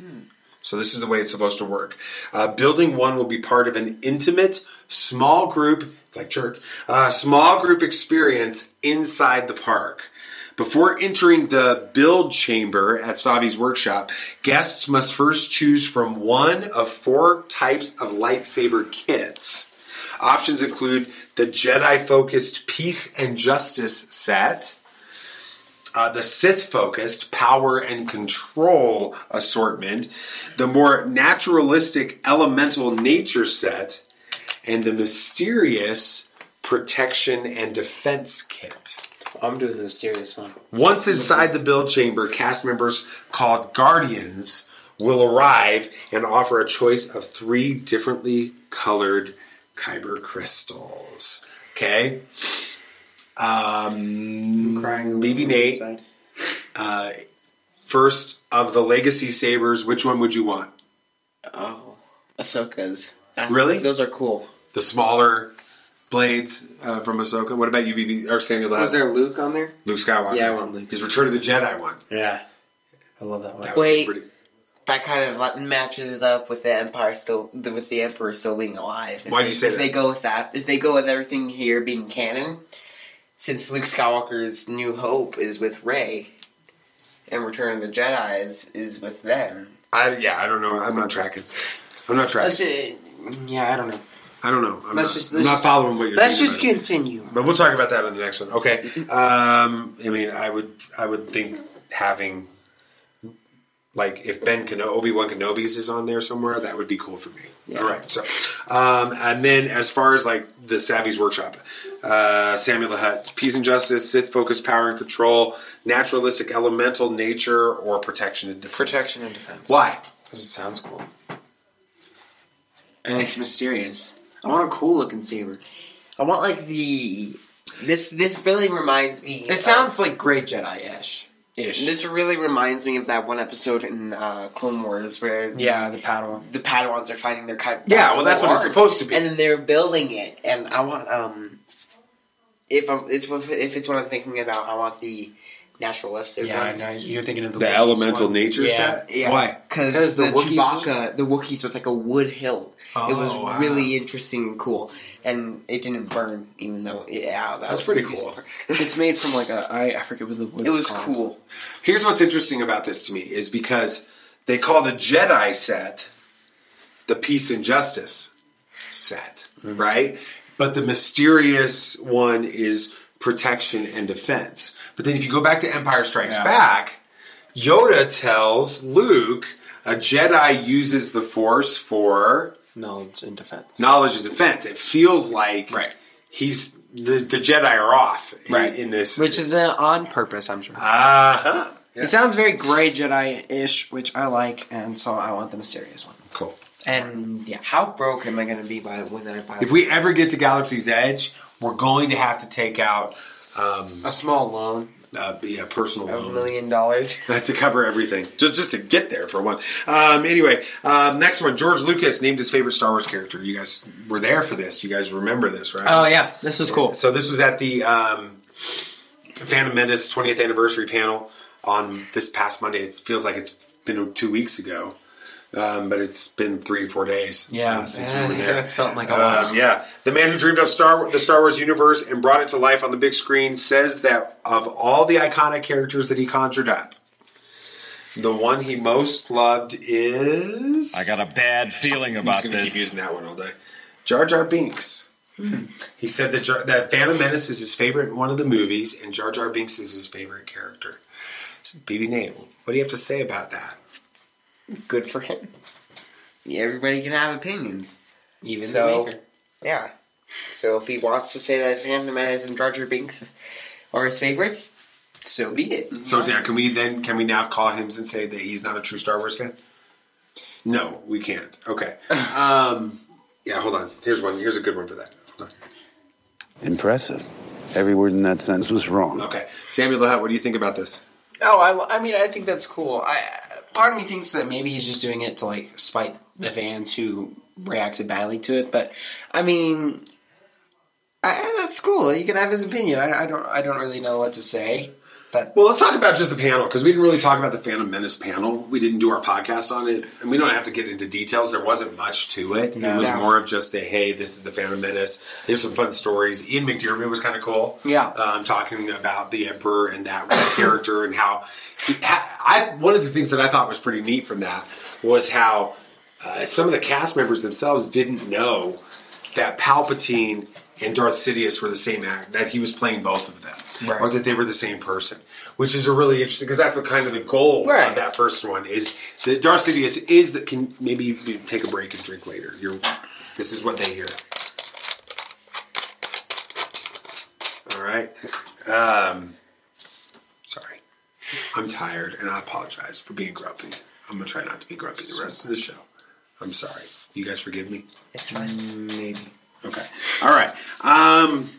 So this is the way it's supposed to work. Uh, building one will be part of an intimate, small group. It's like church. Uh, small group experience inside the park. Before entering the build chamber at Savi's workshop, guests must first choose from one of four types of lightsaber kits. Options include the Jedi focused Peace and Justice set, uh, the Sith focused Power and Control assortment, the more naturalistic Elemental Nature set, and the mysterious Protection and Defense kit. I'm doing the mysterious one. Once inside the build chamber, cast members called Guardians will arrive and offer a choice of three differently colored kyber crystals. Okay? Um, Crying. maybe Nate. Uh, first of the legacy sabers, which one would you want? Oh, Ahsoka's. That's- Really? Those are cool. The smaller blades uh, from Ahsoka. What about you, BB or Samuel? Was there Luke on there? Luke Skywalker? Yeah, I want Luke. His Return of the Jedi one. Yeah. I love that one. That would be Wait. That kind of like, matches up with the Empire still, with the Emperor still being alive. If Why do you say that if that? they go with that, if they go with everything here being canon, since Luke Skywalker's New Hope is with Rey, and Return of the Jedi is, is with them. I yeah, I don't know. I'm not tracking. I'm not Let's tracking. yeah, I don't know. I don't know. I'm let's not, just- I'm let's not just- following what you're. Let's just about continue. But we'll talk about that in the next one. Okay. Um, I mean, I would, I would think having, like, if Ben Kenobi, Obi Wan Kenobi's is on there somewhere, that would be cool for me. Yeah. All right. So, um, and then as far as like the Savi's workshop, uh, Samuel the Hutt, peace and justice, Sith focused power and control, naturalistic elemental nature, or protection and defense. Protection and defense. Why? Because it sounds cool. And it's mysterious. I want a cool looking saber. I want like the this this really reminds me. It sounds like Great Jedi ish. Ish. This really reminds me of that one episode in uh, Clone Wars where Yeah, the Padawan. the Padawans are finding their kind. Yeah, well, that's what it's supposed to be. and then they're building it. And I want um, if I'm, it's if it's what I'm thinking about, I want the naturalistic Yeah, I ones. know. You're thinking of the, The Wookiees elemental one. nature yeah. set. Yeah, Why? Because the, the Wookiees Chewbacca, the Wookiees was like a wood hill. it was Oh, wow. really interesting and cool, and it didn't burn, even though yeah, that That's was pretty cool. It's made from like a I, I forget what the wood It was called. cool. Here's what's interesting about this to me is because they call the Jedi set the Peace and Justice set, mm-hmm. right? But the mysterious one is protection and defense. But then if you go back to Empire Strikes Yeah. Back, Yoda tells Luke a Jedi uses the Force for Knowledge and defense. knowledge and defense. It feels like Right. he's the, the Jedi are off in- Right. in, this. Which is uh, on purpose, I'm sure. Uh huh. It sounds very Grey Jedi-ish, which I like, and so I want the mysterious one. Cool. And yeah, How broke am I going to be by when I buy? If we ever get to Galaxy's Edge, we're going to have to take out um, a small loan, uh, yeah, personal a loan. million dollars? to cover everything, just just to get there for one. Um, anyway, um, next one. George Lucas named his favorite Star Wars character. You guys were there for this. You guys remember this, right? Oh yeah, this was cool. So this was at the um, Phantom Menace 20th anniversary panel on this past Monday. It feels like it's been two weeks ago, um, but it's been three or four days. Yeah, uh, since we were there. it's felt like a while. Um, yeah, the man who dreamed up Star the Star Wars universe and brought it to life on the big screen says that of all the iconic characters that he conjured up, the one he most loved is. I got a bad feeling about I'm about just going to this. keep using that one all day. Jar Jar Binks. He said that Jar, that Phantom Menace is his favorite one of the movies, and Jar Jar Binks is his favorite character. So, BB Nate, what do you have to say about that? Good for him. Everybody can have opinions. Even so, the maker. yeah. So if he wants to say that Phantom Menace and Jar Jar Binks are his favorites, so be it. So now, can we then can we now call him and say that he's not a true Star Wars fan? No, we can't. Okay. Um, yeah, hold on. Here's one. Here's a good one for that. Hold Impressive. Every word in that sentence was wrong. Okay, Samuel Lahat, what do you think about this? Oh, I, I mean, I think that's cool. I part of me thinks that maybe he's just doing it to like spite the fans who reacted badly to it. But I mean, I, that's cool. You can have his opinion. I, I don't. I don't really know what to say. But Well, let's talk about just the panel because we didn't really talk about the Phantom Menace panel. We didn't do our podcast on it, and we don't have to get into details. There wasn't much to it. No. it was No. more of just a hey, this is the Phantom Menace. Here's some fun stories. Ian McDiarmid was kind of cool. Yeah. um, talking about the Emperor and that character and how he, I one of the things that I thought was pretty neat from that was how uh, some of the cast members themselves didn't know that Palpatine and Darth Sidious were the same act that he was playing both of them, Right. or that they were the same person, which is a really interesting because that's the kind of the goal Right. of that first one is that Darth Sidious is that can maybe take a break and drink later. You're this is what they hear. All right. Um, sorry. I'm tired and I apologize for being grumpy. I'm going to try not to be grumpy the rest of the show. I'm sorry. You guys forgive me? It's fine. maybe. Okay. All right. Um,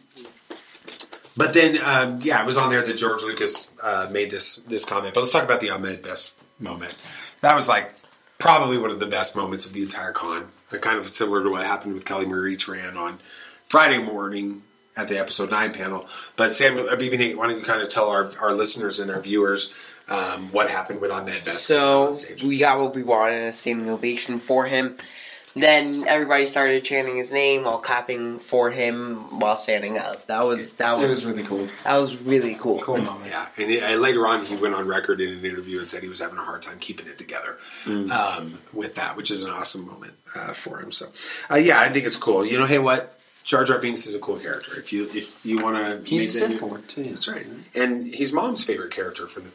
but then, um, yeah, it was on there that George Lucas uh, made this this comment. But let's talk about the Ahmed Best moment. That was like probably one of the best moments of the entire con. Uh, kind of similar to what happened with Kelly Marie Tran on Friday morning at the episode nine panel. But Samuel, uh, BB Nate, why don't you kind of tell our, our listeners and our viewers um, what happened with Ahmed Best? So we got what we wanted, a standing ovation for him. Then everybody started chanting his name while clapping for him while standing up. That was that was, was really cool. that was really cool. Cool moment. Yeah, and, he- and later on, he went on record in an interview and said he was having a hard time keeping it together um, with that, which is an awesome moment uh, for him. So, uh, yeah, I think it's cool. You know, hey, what? Jar Jar Binks is a cool character. If you if you want to, He's a Sith Lord too. That's right, and he's mom's favorite character from the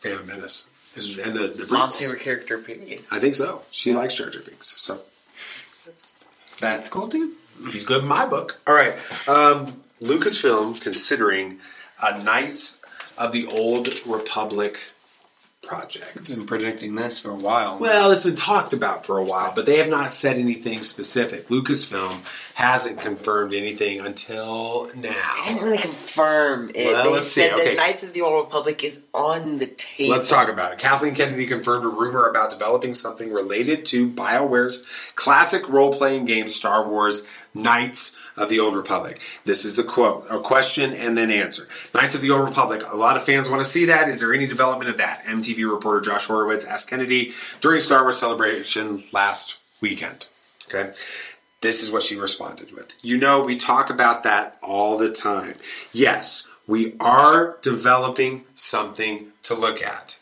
Phantom Menace, and the the Mom's favorite character. Period. I think so. She likes Jar Jar Binks, so That's cool too. He's good in my book. All right. Um, Lucasfilm considering a Knights of the Old Republic project. Been predicting this for a while. Well, it's been talked about for a while, but they have not said anything specific. Lucasfilm hasn't confirmed anything until I now. didn't really confirm it. Well, they let's see, said okay. that Knights of the Old Republic is on the table. Let's talk about it. Kathleen Kennedy confirmed a rumor about developing something related to BioWare's classic role playing game Star Wars Knights of the Old Republic. This is the quote, a question and then answer. Knights of the Old Republic. A lot of fans want to see that. Is there any development of that? MTV reporter Josh Horowitz asked Kennedy during Star Wars Celebration last weekend. Okay. This is what she responded with. You know, we talk about that all the time. Yes, we are developing something to look at.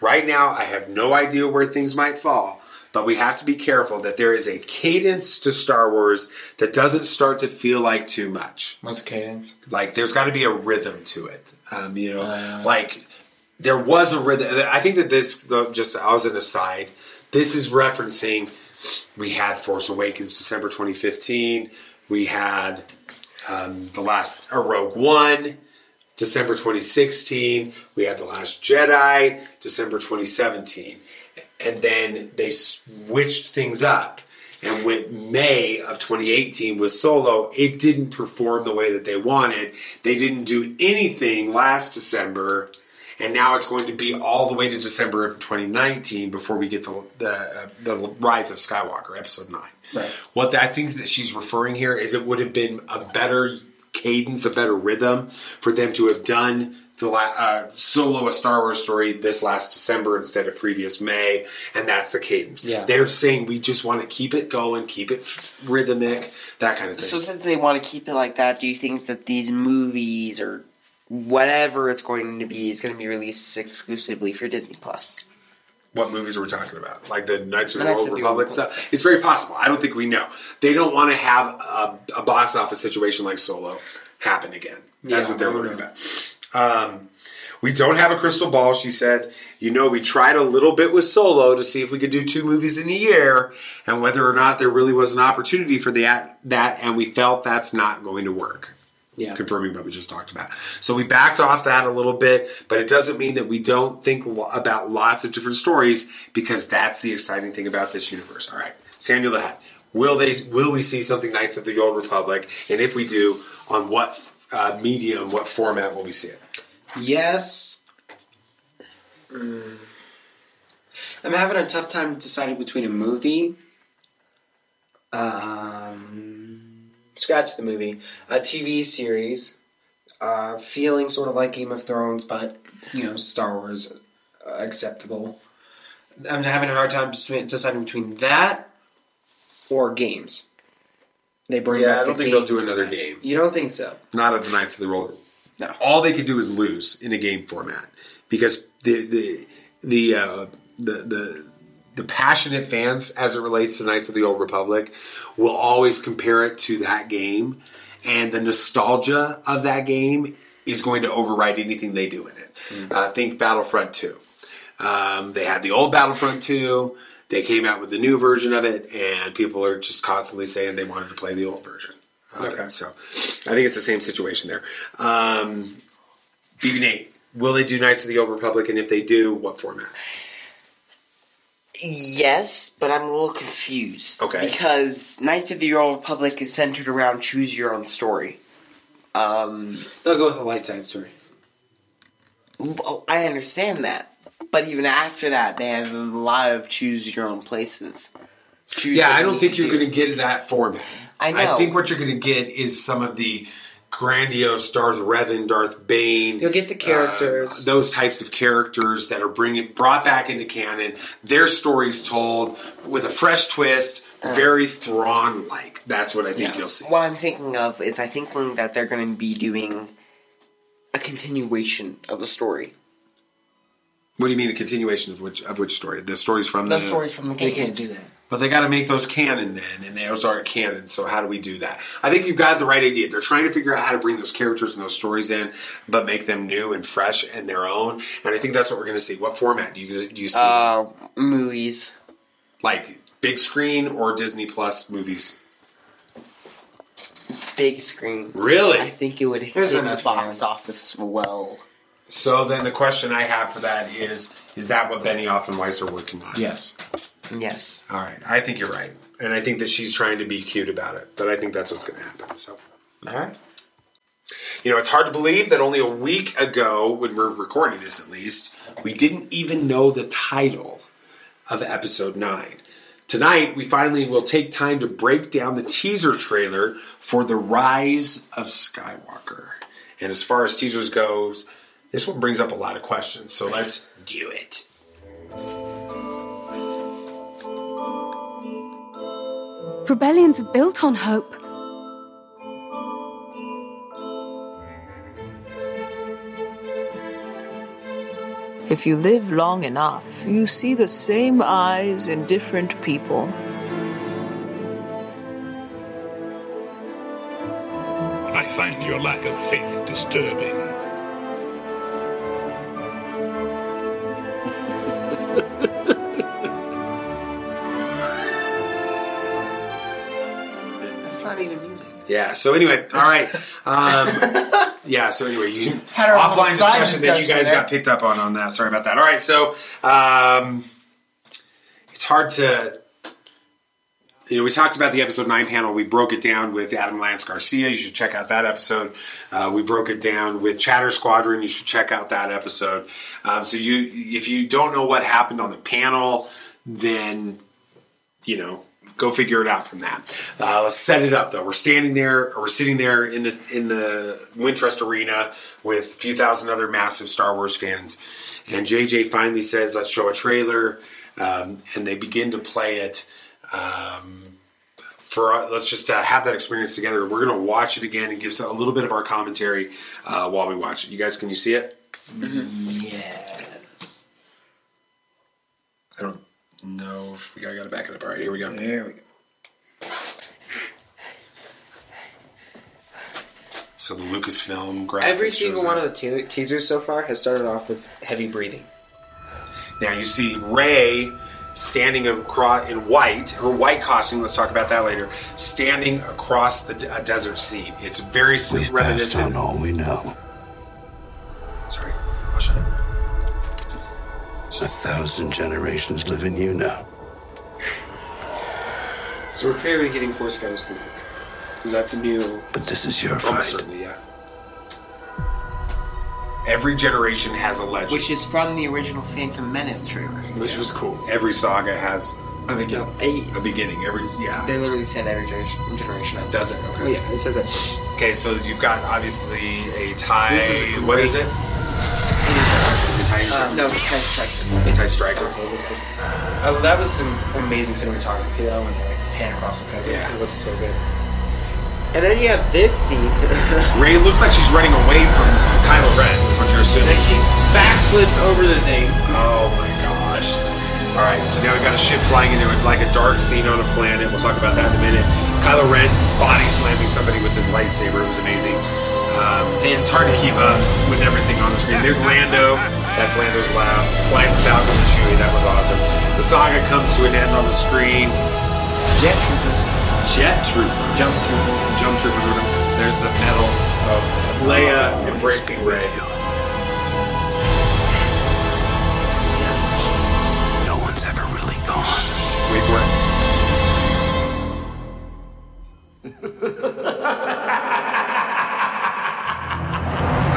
Right now, I have no idea where things might fall, but we have to be careful that there is a cadence to Star Wars that doesn't start to feel like too much. What's cadence? Like, there's got to be a rhythm to it. Um, you know, like there was a rhythm. I think that this, though, just as an aside, this is referencing we had Force Awakens December 2015. We had um, the last or Rogue One. December 2016, we had The Last Jedi, December 2017. And then they switched things up. And with May of 2018 with Solo, it didn't perform the way that they wanted. They didn't do anything last December, and now it's going to be all the way to December of 2019 before we get the the, uh, the Rise of Skywalker, Episode Nine. Right. What I think that she's referring here is it would have been a better cadence, a better rhythm for them to have done the la- uh, solo a Star Wars story this last December instead of previous May, and that's the cadence. Yeah. They're saying we just want to keep it going, keep it rhythmic, that kind of thing. So since they want to keep it like that, do you think that these movies or whatever it's going to be is going to be released exclusively for Disney Plus? what movies are we talking about? Like the Knights of The the Knights Old of the Republic Old stuff? It's very possible. I don't think we know. They don't want to have a, a box office situation like Solo happen again. That's Yeah, what they're worried about. Um, we don't have a crystal ball, she said. You know, we tried a little bit with Solo to see if we could do two movies in a year and whether or not there really was an opportunity for the, that, and we felt that's not going to work. Yeah. Confirming what we just talked about. So we backed off that a little bit, but it doesn't mean that we don't think about lots of different stories because that's the exciting thing about this universe. All right, Samuel the Hat. Will they? Will we see something Knights of the Old Republic? And if we do, on what uh, medium, what format will we see it? Yes. Mm. I'm having a tough time deciding between a movie. Um, scratch the movie. A TV series. Uh, feeling sort of like Game of Thrones, but you know, Star Wars uh, acceptable. I'm having a hard time deciding between that or games. They bring Yeah, I don't think they'll do another game. You don't think so? Not at the Knights of the Old. Republic. No. All they could do is lose in a game format because the the the uh, the the the passionate fans, as it relates to Knights of the Old Republic, will always compare it to that game, and the nostalgia of that game is going to override anything they do in it. Uh, think Battlefront Two. Um, they had the old Battlefront Two. They came out with the new version of it, and people are just constantly saying they wanted to play the old version. of it. So I think it's the same situation there. Um, BB Nate, will they do Knights of the Old Republic? And if they do, what format? Yes, but I'm a little confused. Okay. Because Knights of the Old Republic is centered around choose your own story. Um, They'll go with a light side story. oh, I understand that, but even after that, they have a lot of choose your own places. Choose Yeah, I don't think you're do. going to get that format. I know. I think what you're going to get is some of the grandiose Darth Revan, Darth Bane. You'll get the characters. uh, those types of characters that are bringing brought back into canon. Their stories told with a fresh twist, very Thrawn like. That's what I think you'll see. What I'm thinking of is I think that they're going to be doing a continuation of the story. What do you mean a continuation of which of which story? The stories from The the, stories from the They can't do that. But they got to make those canon then, and those aren't canon. So how do we do that? I think you've got the right idea. They're trying to figure out how to bring those characters and those stories in, but make them new and fresh and their own. And I think that's what we're going to see. What format do you do you see? Uh, movies. like big screen or Disney Plus movies? Big screen. Really? I think it would There's hit the box hands. office well. So then the question I have for that is: Is that what Benioff and Weiss are working on? Yes. Yes. All right, I think you're right, and I think that she's trying to be cute about it, but I think that's what's going to happen. So, All right. you know, it's hard to believe that only a week ago, when we're recording this at least, we didn't even know the title of episode nine. Tonight, we finally will take time to break down the teaser trailer for The Rise of Skywalker. And as far as teasers goes, this one brings up a lot of questions, so let's do it. Rebellions are built on hope. If you live long enough, you see the same eyes in different people. I find your lack of faith disturbing. Yeah. So anyway, all right. Um, yeah. So anyway, you Had our offline side discussion that you guys there. got picked up on on that. Sorry about that. All right. So um, it's hard to. You know, we talked about the episode nine panel. We broke it down with Adam Lance Garcia. You should check out that episode. Uh, we broke it down with Chatter Squadron. You should check out that episode. Um, so you, if you don't know what happened on the panel, then you know, go figure it out from that. Uh, let's set it up though. We're standing there, or we're sitting there in the in the Wintrust Arena with a few thousand other massive Star Wars fans, and JJ finally says, "Let's show a trailer," um, and they begin to play it. Um, for uh, let's just uh, have that experience together. We're gonna watch it again and give a little bit of our commentary uh, while we watch it. You guys, can you see it? Yes. I don't know if we gotta, got to back it up. All right, here we go. There we go. So the Lucasfilm graphics. Every shows single up. one of the te- teasers so far has started off with heavy breathing. Now you see Rey standing across in white, her white costume. Let's talk about that later. Standing across the de- a desert scene. It's very s- We've passed reminiscent. on all we know. A thousand generations live in you now. So we're clearly getting Force Ghost Luke. Because that's a new. But this is your Almost fight. certainly, yeah. Every generation has a legend, Which is from the original Phantom Menace trailer. which was cool. Every saga has I mean, no, a beginning. Every yeah, they literally said every generation. generation. does it? Oh, Okay. yeah, it says that too. Okay, so you've got obviously a tie. This is a what is it? great- A tie. Um, no, it's kind of striker. a tie striker. Okay, listed. Oh, that was some amazing cinematography though, when they like, pan across the cousin. Yeah. It looks so good. And then you have this scene. Rey looks like she's running away from Kylo Ren. Is what you're assuming. then she backflips over the thing. Oh my gosh. Alright, so now we've got a ship flying into it, like a dark scene on a planet. We'll talk about that in a minute. Kylo Ren body slamming somebody with his lightsaber. It was amazing. Um, it's hard to keep up with everything on the screen. There's Lando. That's Lando's laugh. Flying with Falcon and Chewie. That was awesome. The saga comes to an end on the screen. Jet troopers. Jet Troopers. Jump Troopers. Jump Troopers. or whatever. There's the medal of Leia embracing Rey. No one's ever really gone. Wait for it.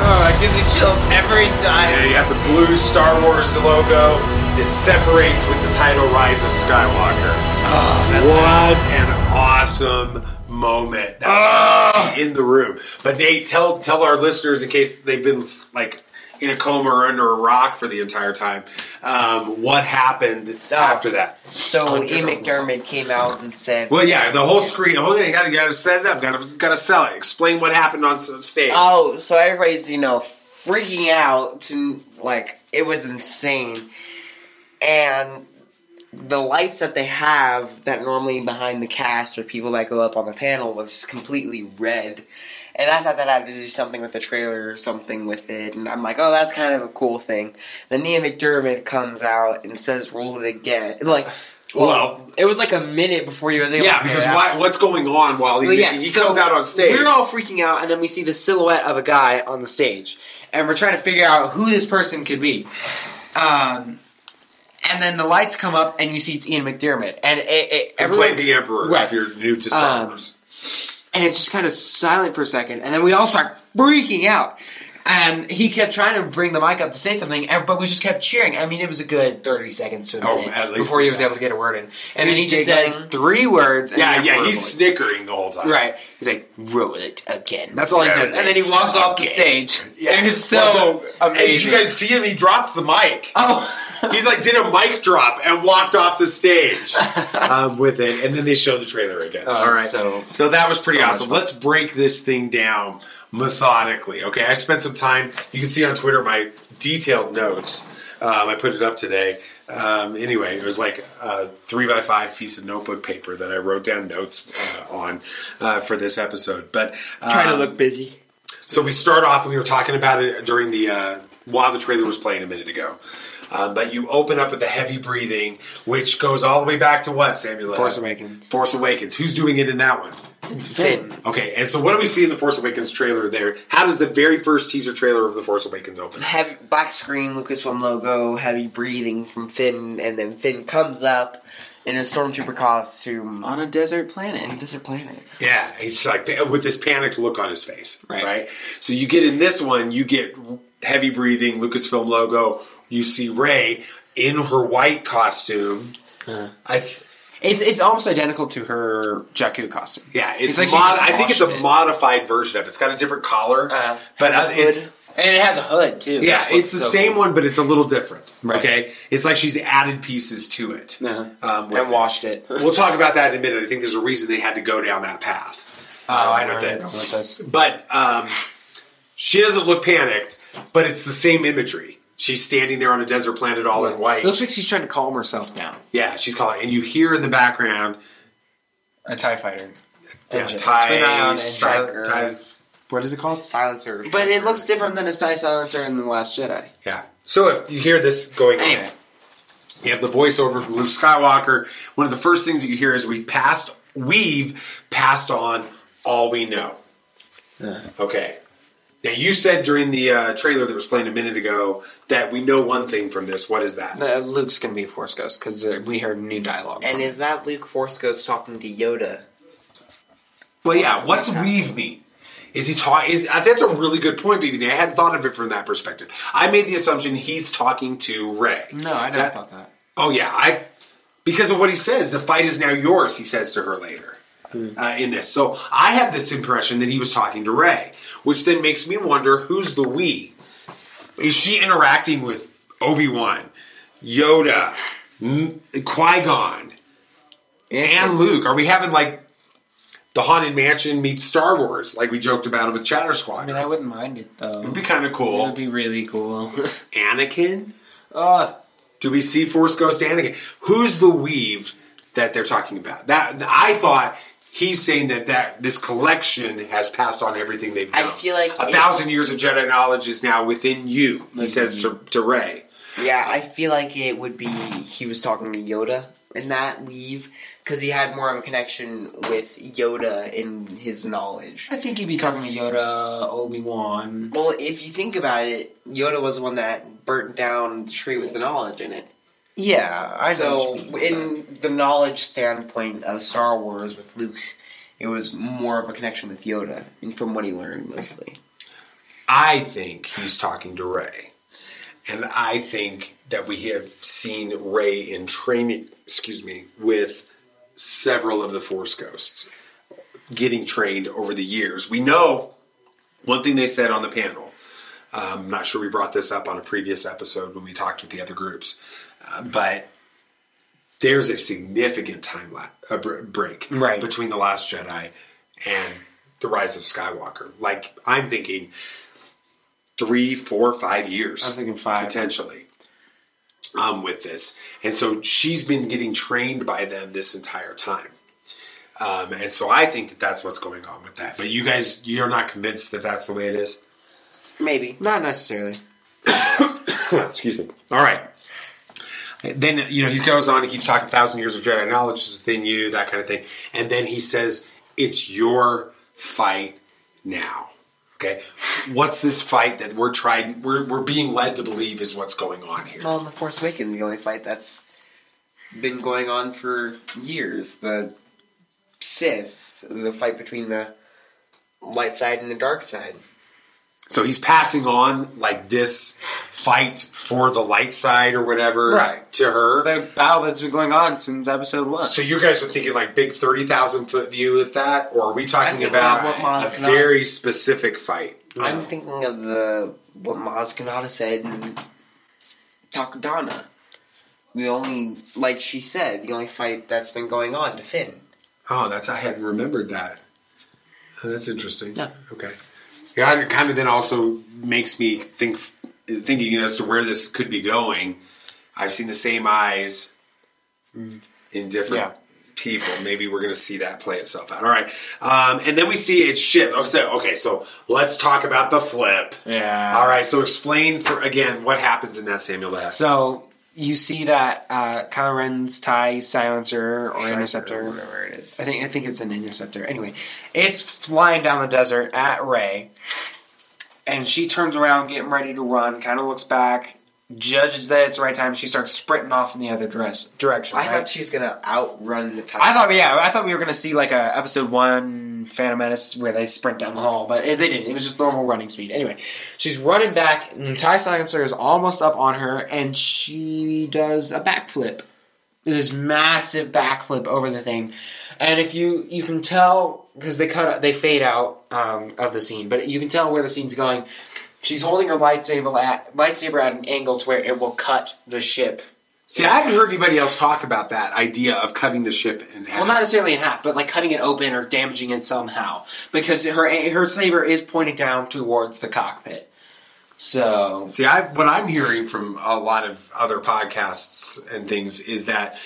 Oh, that gives me chills every time. Yeah, you have the blue Star Wars logo that separates with the title Rise of Skywalker. Oh, what an awesome moment that was in the room. But Nate, tell tell our listeners in case they've been like in a coma or under a rock for the entire time, um, what happened after that? So E. McDiarmid came out and said, Well, yeah, the whole screen. Oh, yeah, you got to got to set it up. Got to got to sell it. Explain what happened on stage. Oh, so everybody's you know freaking out to like it was insane, and the lights that they have that normally behind the cast or people that go up on the panel was completely red. And I thought that I had to do something with the trailer or something with it. And I'm like, oh, that's kind of a cool thing. Then Ian McDiarmid comes out and says, roll it again. Like, well, Well- it was like a minute before he was able yeah, because why, what's going on while he, Well, yeah, he so comes out on stage? We're all freaking out, and then we see the silhouette of a guy on the stage, and we're trying to figure out who this person could be. Um, and then the lights come up, and you see it's Ian McDiarmid, and it, it, everyone played the Emperor. Right. If you're new to Star Um, Wars. And it's just kind of silent for a second, and then we all start freaking out. And he kept trying to bring the mic up to say something, but we just kept cheering. I mean, it was a good thirty seconds to a Oh, minute least- before he was able to get a word in. And then he just says three words. And Yeah, yeah, he's snickering the whole time. Right. He's like, roll it again. That's all he says. And then he walks off the stage. Yeah. And it's so Well, the- amazing. Hey, did you guys see him? He dropped the mic. oh. He's like did a mic drop and walked off the stage um, with it, and then they showed the trailer again. Oh, All right, so- so that was pretty so awesome. Let's break this thing down methodically. Okay, I spent some time. You can see on Twitter my detailed notes. Um, I put it up today. Um, anyway, it was like a three by five piece of notebook paper that I wrote down notes uh, on uh, for this episode. But Trying to um, look busy. so we start off, and we were talking about it during the uh, while the trailer was playing a minute ago. Um, but you open up with the heavy breathing, which goes all the way back to what, Samuel? Force Awakens. Force Awakens. Who's doing it in that one? Finn. Okay, and so what do we see in the Force Awakens trailer there? How does the very first teaser trailer of the Force Awakens open? Heavy black screen, Lucasfilm logo, heavy breathing from Finn, and then Finn comes up in a stormtrooper costume on a desert planet. On a desert planet. Yeah, he's like with this panicked look on his face, right? So you get in this one, you get heavy breathing, Lucasfilm logo. You see Rey in her white costume. I It's it's almost identical to her Jakku costume. yeah, it's, like mod- I think it's a it. modified version of it. It's got a different collar, but uh, it's and it has a hood too. yeah, it's the so same cool. one, but it's a little different. Right. Okay, it's like she's added pieces to it. Um, and washed it. We'll talk about that in a minute. I think there's a reason they had to go down that path. Oh, I know with it. with this. But um, she doesn't look panicked, but it's the same imagery. She's standing there on a desert planet all in white. It looks like she's trying to calm herself down. yeah, she's calling, and you hear in the background, A Tie Fighter. yeah, Engine. tie, Twin ion si- engine. tie- what is it called? Silencer. But it looks different than a Tie Silencer in The Last Jedi. Yeah. So if you hear this going on, Anyway. you have the voiceover from Luke Skywalker. One of the first things that you hear is we've passed, we've passed on all we know. Okay. Now you said during the uh, trailer that was playing a minute ago that we know one thing from this. What is that? Uh, Luke's going to be a Force Ghost because we heard new dialogue. And is that Luke Force Ghost talking to Yoda? Well, yeah. What's weave mean? Is he talking? Is uh, that's a really good point, BB. I hadn't thought of it from that perspective. I made the assumption he's talking to Rey. No, I never That- thought that. Oh yeah, I because of what he says. The fight is now yours. He says to her later uh, in this. So I had this impression that he was talking to Rey, which then makes me wonder who's the we. Is she interacting with Obi Wan, Yoda, Qui Gon, and Luke? Are we having like the Haunted Mansion meets Star Wars, like we joked about it with Chatter Squad. I mean, I wouldn't mind it though. It'd be kind of cool. It'd be really cool. Anakin. uh, Do we see Force Ghost Anakin? Who's the weave that they're talking about? That I thought he's saying that that this collection has passed on everything they've done. I feel like a it- thousand years of Jedi knowledge is now within you. He says to, to Rey. Yeah, I feel like it would be he was talking to Yoda in that weave because he had more of a connection with Yoda in his knowledge. I think he'd be talking to Yoda, Obi Wan. Well, if you think about it, Yoda was the one that burnt down the tree with the knowledge in it. Yeah, I know so what you mean in the knowledge standpoint of Star Wars with Luke, it was more of a connection with Yoda, and from what he learned mostly. I think he's talking to Rey, and I think that we have seen Rey in training. Excuse me, with several of the Force Ghosts getting trained over the years. We know one thing they said on the panel. Um, I'm not sure we brought this up on a previous episode when we talked with the other groups, uh, but there's a significant time la- a br- break Right. between the Last Jedi and the Rise of Skywalker. Like I'm thinking three, four, five years. I'm thinking five. potentially. Um, with this, and so she's been getting trained by them this entire time. Um, and so I think that that's what's going on with that. But you guys, you're not convinced that that's the way it is. Maybe Not necessarily. Excuse me. All right. Then you know he goes on. He keeps talking thousand years of Jedi knowledge is within you, that kind of thing. And then he says, "It's your fight now." Okay, what's this fight that we're trying? We're we're being led to believe is what's going on here. Well, in the Force Awakens, the only fight that's been going on for years, the Sith, the fight between the light side and the dark side. So he's passing on like this fight for the light side or whatever, Right. To her. The battle that's been going on since episode one. So you guys are thinking like big thirty thousand foot view with that, or are we talking about what Maz a Kanata- very specific fight? I'm thinking of the what Maz Kanata said in Takodana. The only, like she said, the only fight that's been going on to Finn. Oh, that's I hadn't remembered that. Oh, that's interesting. Yeah. Okay. Yeah, it kind of then also makes me think, thinking as to where this could be going. I've seen the same eyes in different Yeah. people. Maybe we're going to see that play itself out. All right, um, and then we see it's so, okay, so let's talk about the flip. Yeah. All right, so explain for again what happens in that Samuel L. So you see that uh, Kylo Ren's tie silencer or Striker, interceptor, whatever it is. I think I think it's an interceptor. Anyway, it's flying down the desert at Rey, and she turns around, getting ready to run. Kind of looks back, judges that it's the right time. She starts sprinting off in the other dress direction. I right? thought she was gonna outrun the time. I thought, yeah, I thought we were going to see like a episode one Phantom Menace where they sprint down the hall, but they didn't. It was just normal running speed. Anyway, she's running back, and the tie silencer is almost up on her, and she does a backflip. This massive backflip over the thing, and if you you can tell because they cut they fade out um, of the scene, but you can tell where the scene's going. She's holding her lightsaber at lightsaber at an angle to where it will cut the ship See, I haven't heard anybody else talk about that idea of cutting the ship in half. Well, not necessarily in half, but like cutting it open or damaging it somehow, because her her saber is pointing down towards the cockpit. So, See, I what I'm hearing from a lot of other podcasts and things is that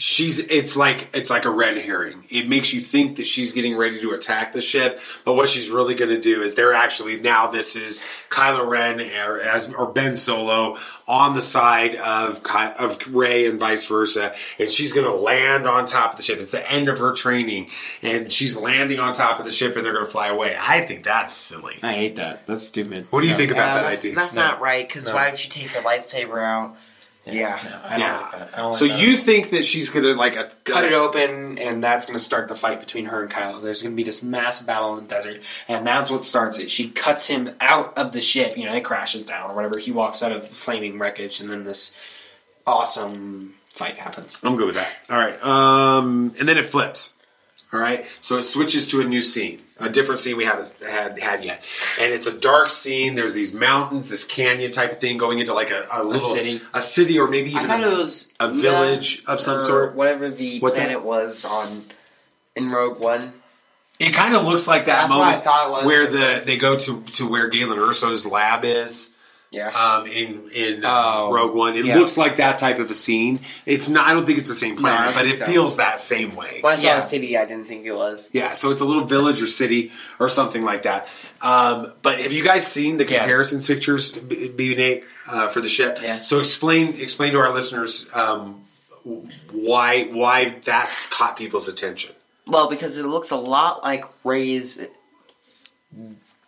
she's it's like it's like a red herring. It makes you think that she's getting ready to attack the ship, but what she's really going to do is they're actually now this is Kylo Ren or as or Ben Solo on the side of Ky- of Rey and vice versa, and she's going to land on top of the ship. It's the end of her training, and she's landing on top of the ship, and they're going to fly away. I think that's silly. I hate that. That's stupid. What do you No. think about Yeah, that that's, idea? That's No. not right. Because No. why would she take the lightsaber out? Yeah. I Yeah. like that. I don't like So you think that she's going to like a, cut it open, and that's going to start the fight between her and Kylo. There's going to be this massive battle in the desert, and that's what starts it. She cuts him out of the ship. You know, it crashes down or whatever. He walks out of the flaming wreckage, and then this awesome fight happens. I'm good with that. All right. Um, and then it flips. All right. So it switches to a new scene, a different scene we haven't had had yet, and it's a dark scene. There's these mountains, this canyon type of thing going into like a, a little city. a city, or maybe I even thought a, it was a Una village of some or sort. Whatever the What's that? planet was on in Rogue One. It kind of looks like that That's what I moment thought it was. where the they go to to where Galen Erso's lab is. Yeah. Um, in in Oh, Rogue One, it yeah. looks like that type of a scene. It's not. I don't think it's the same planet, don't but it so. feels that same way. When I saw Yeah. the city, I didn't think it was. Yeah, so it's a little village or city or something like that. Um, but have you guys seen the Yes. comparisons pictures, B B- Nate, uh, for the ship? Yes. So explain explain to our listeners um, why why that's caught people's attention. Well, because it looks a lot like Rey's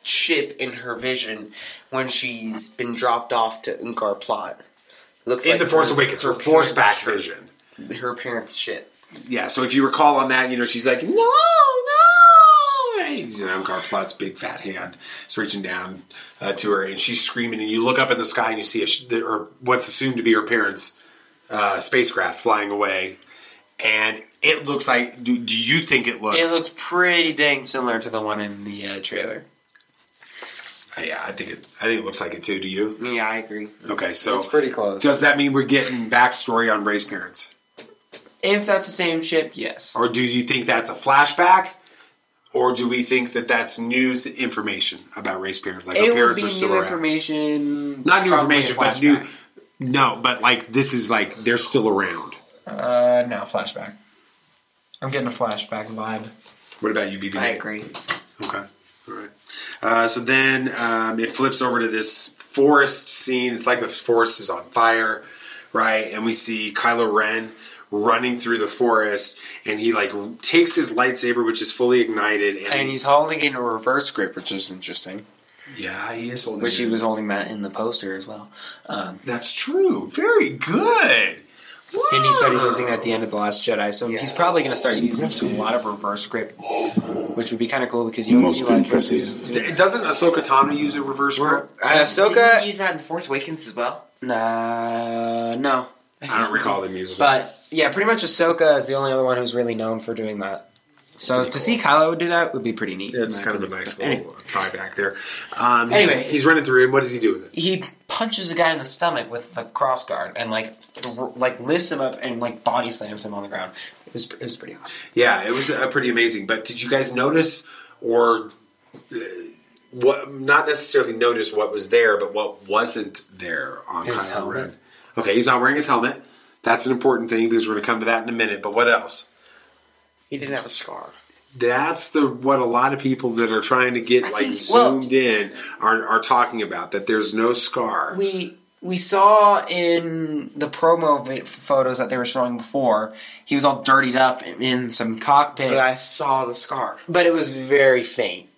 ship in her vision when she's been dropped off to Unkar Plutt. Looks In like the Force her- Awakens, her her force back parents' vision. Her parents' ship. Yeah, so if you recall on that, you know, she's like, no, no. And, You know, Unkar Plutt's big fat hand is reaching down uh, to her, and she's screaming. And you look up in the sky, and you see a or what's assumed to be her parents' uh, spacecraft flying away. And it looks like. Do, do you think it looks? It looks pretty dang similar to the one in the uh, trailer. Yeah, I think it. I think it looks like it too. Do you? Yeah, I agree. Okay, so it's pretty close. does that mean we're getting backstory on Rey's parents, if that's the same ship, yes. or do you think that's a flashback, or do we think that that's new th- information about Rey's parents? Like her it would parents be are still around new around. information. Not new information, but new. No, but like this is like they're still around. Uh, no flashback. I'm getting a flashback vibe. What about you, BB? I agree. Okay. All right. Uh, so then um, it flips over to this forest scene. It's like the forest is on fire, right? And we see Kylo Ren running through the forest, and he like takes his lightsaber, which is fully ignited, and, And he's holding it in a reverse grip, which is interesting. yeah, he is holding. Which he was holding that in the poster as well. Um, That's true. Very good. And he started using it at the end of the Last Jedi, so he's probably going to start using a lot of reverse grip, which would be kind of cool because you don't Most see a lot of impressive. characters do Doesn't Ahsoka Tano use a reverse grip? Uh, Didn't Ahsoka, he use that in The Force Awakens as well? nah, no. I don't recall them using. it. But yeah, pretty much Ahsoka is the only other one who's really known for doing that. So to see Kylo do that would be pretty neat. It's in my kind of a nice But little tie back there. Um, he's- Anyway. he's running through, him. what does he do with it? he punches a guy in the stomach with the cross guard and like like lifts him up and like body slams him on the ground. It was it was pretty awesome. Yeah, it was uh, pretty amazing. But did you guys notice or uh, what? Not necessarily notice what was there, but what wasn't there on His Kylo helmet. Ren? Okay, he's not wearing his helmet. That's an important thing because we're going to come to that in a minute. But what else? He didn't have a scar. That's the what a lot of people that are trying to get like Well- zoomed in are are talking about that there's no scar. We we saw in the promo photos that they were showing before, he was all dirtied up in some cockpit, But I saw the scar. but it was very faint.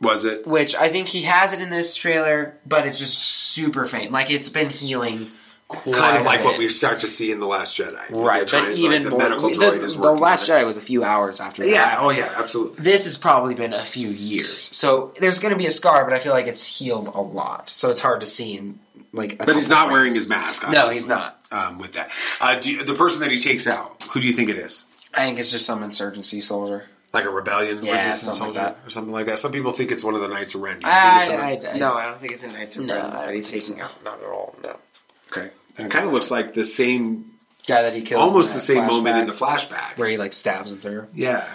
Was it? Which I think he has it in this trailer, but it's just super faint. Like it's been healing. Quite Kind of like bit. what we start to see in the Last Jedi, Right, they're but trying- like, even the more, medical the, droid is the. Last Jedi was a few hours after that. Yeah, oh yeah, absolutely. This has probably been a few years, so there's going to be a scar, but I feel like it's healed a lot, so it's hard to see. In like, a But he's not frames. wearing his mask. No, he's not. Um, with that, uh, do you, the person that he takes out, who do you think it is? I think it's just some insurgency soldier. Like a rebellion, Yeah, resistance something like soldier, or something like that. Some people think it's one of the Knights of Ren. Do you I- think it's a- I- I- no, I don't think it's a nice No, no, I that he's taking so. out. Not at all. No. okay, it kind of looks like the same, Guy that he kills. almost the same moment in the flashback. where he like stabs him through. Yeah,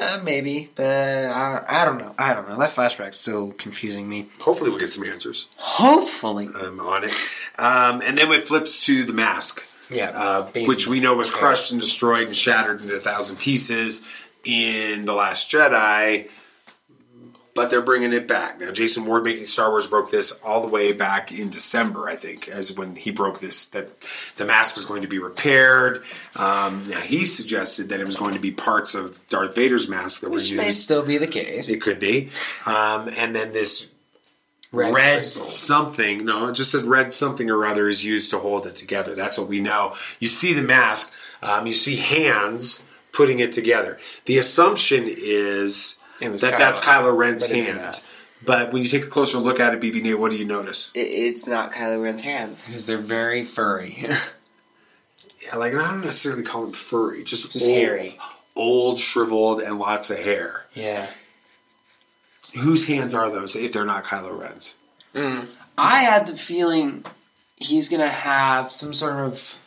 Eh, maybe, but I, I don't know. I don't know. That flashback's still confusing me. hopefully we'll get some answers Hopefully, I'm on it. Um, and then it flips to the mask. yeah. uh, which we know was crushed and destroyed and shattered into a thousand pieces in the Last Jedi. But they're bringing it back now. Jason Ward making Star Wars broke this all the way back in December, I think, as when he broke this that the mask was going to be repaired. Um, now he suggested that it was going to be parts of Darth Vader's mask that which were used. may still be the case. It could be, um, and then this Red red, something. No, it just said red something or other is used to hold it together. That's what we know. You see the mask. Um, you see hands putting it together. The assumption is It was that Kylo, that's Kylo Ren's but hands. But when you take a closer look at it, BB Nate, what do you notice? It, it's not Kylo Ren's hands. because they're very furry. Yeah, like I don't necessarily call them furry, just, Just old, hairy. old, shriveled, and lots of hair. yeah. Whose hands are those if they're not Kylo Ren's? Mm. I had the feeling he's gonna have some sort of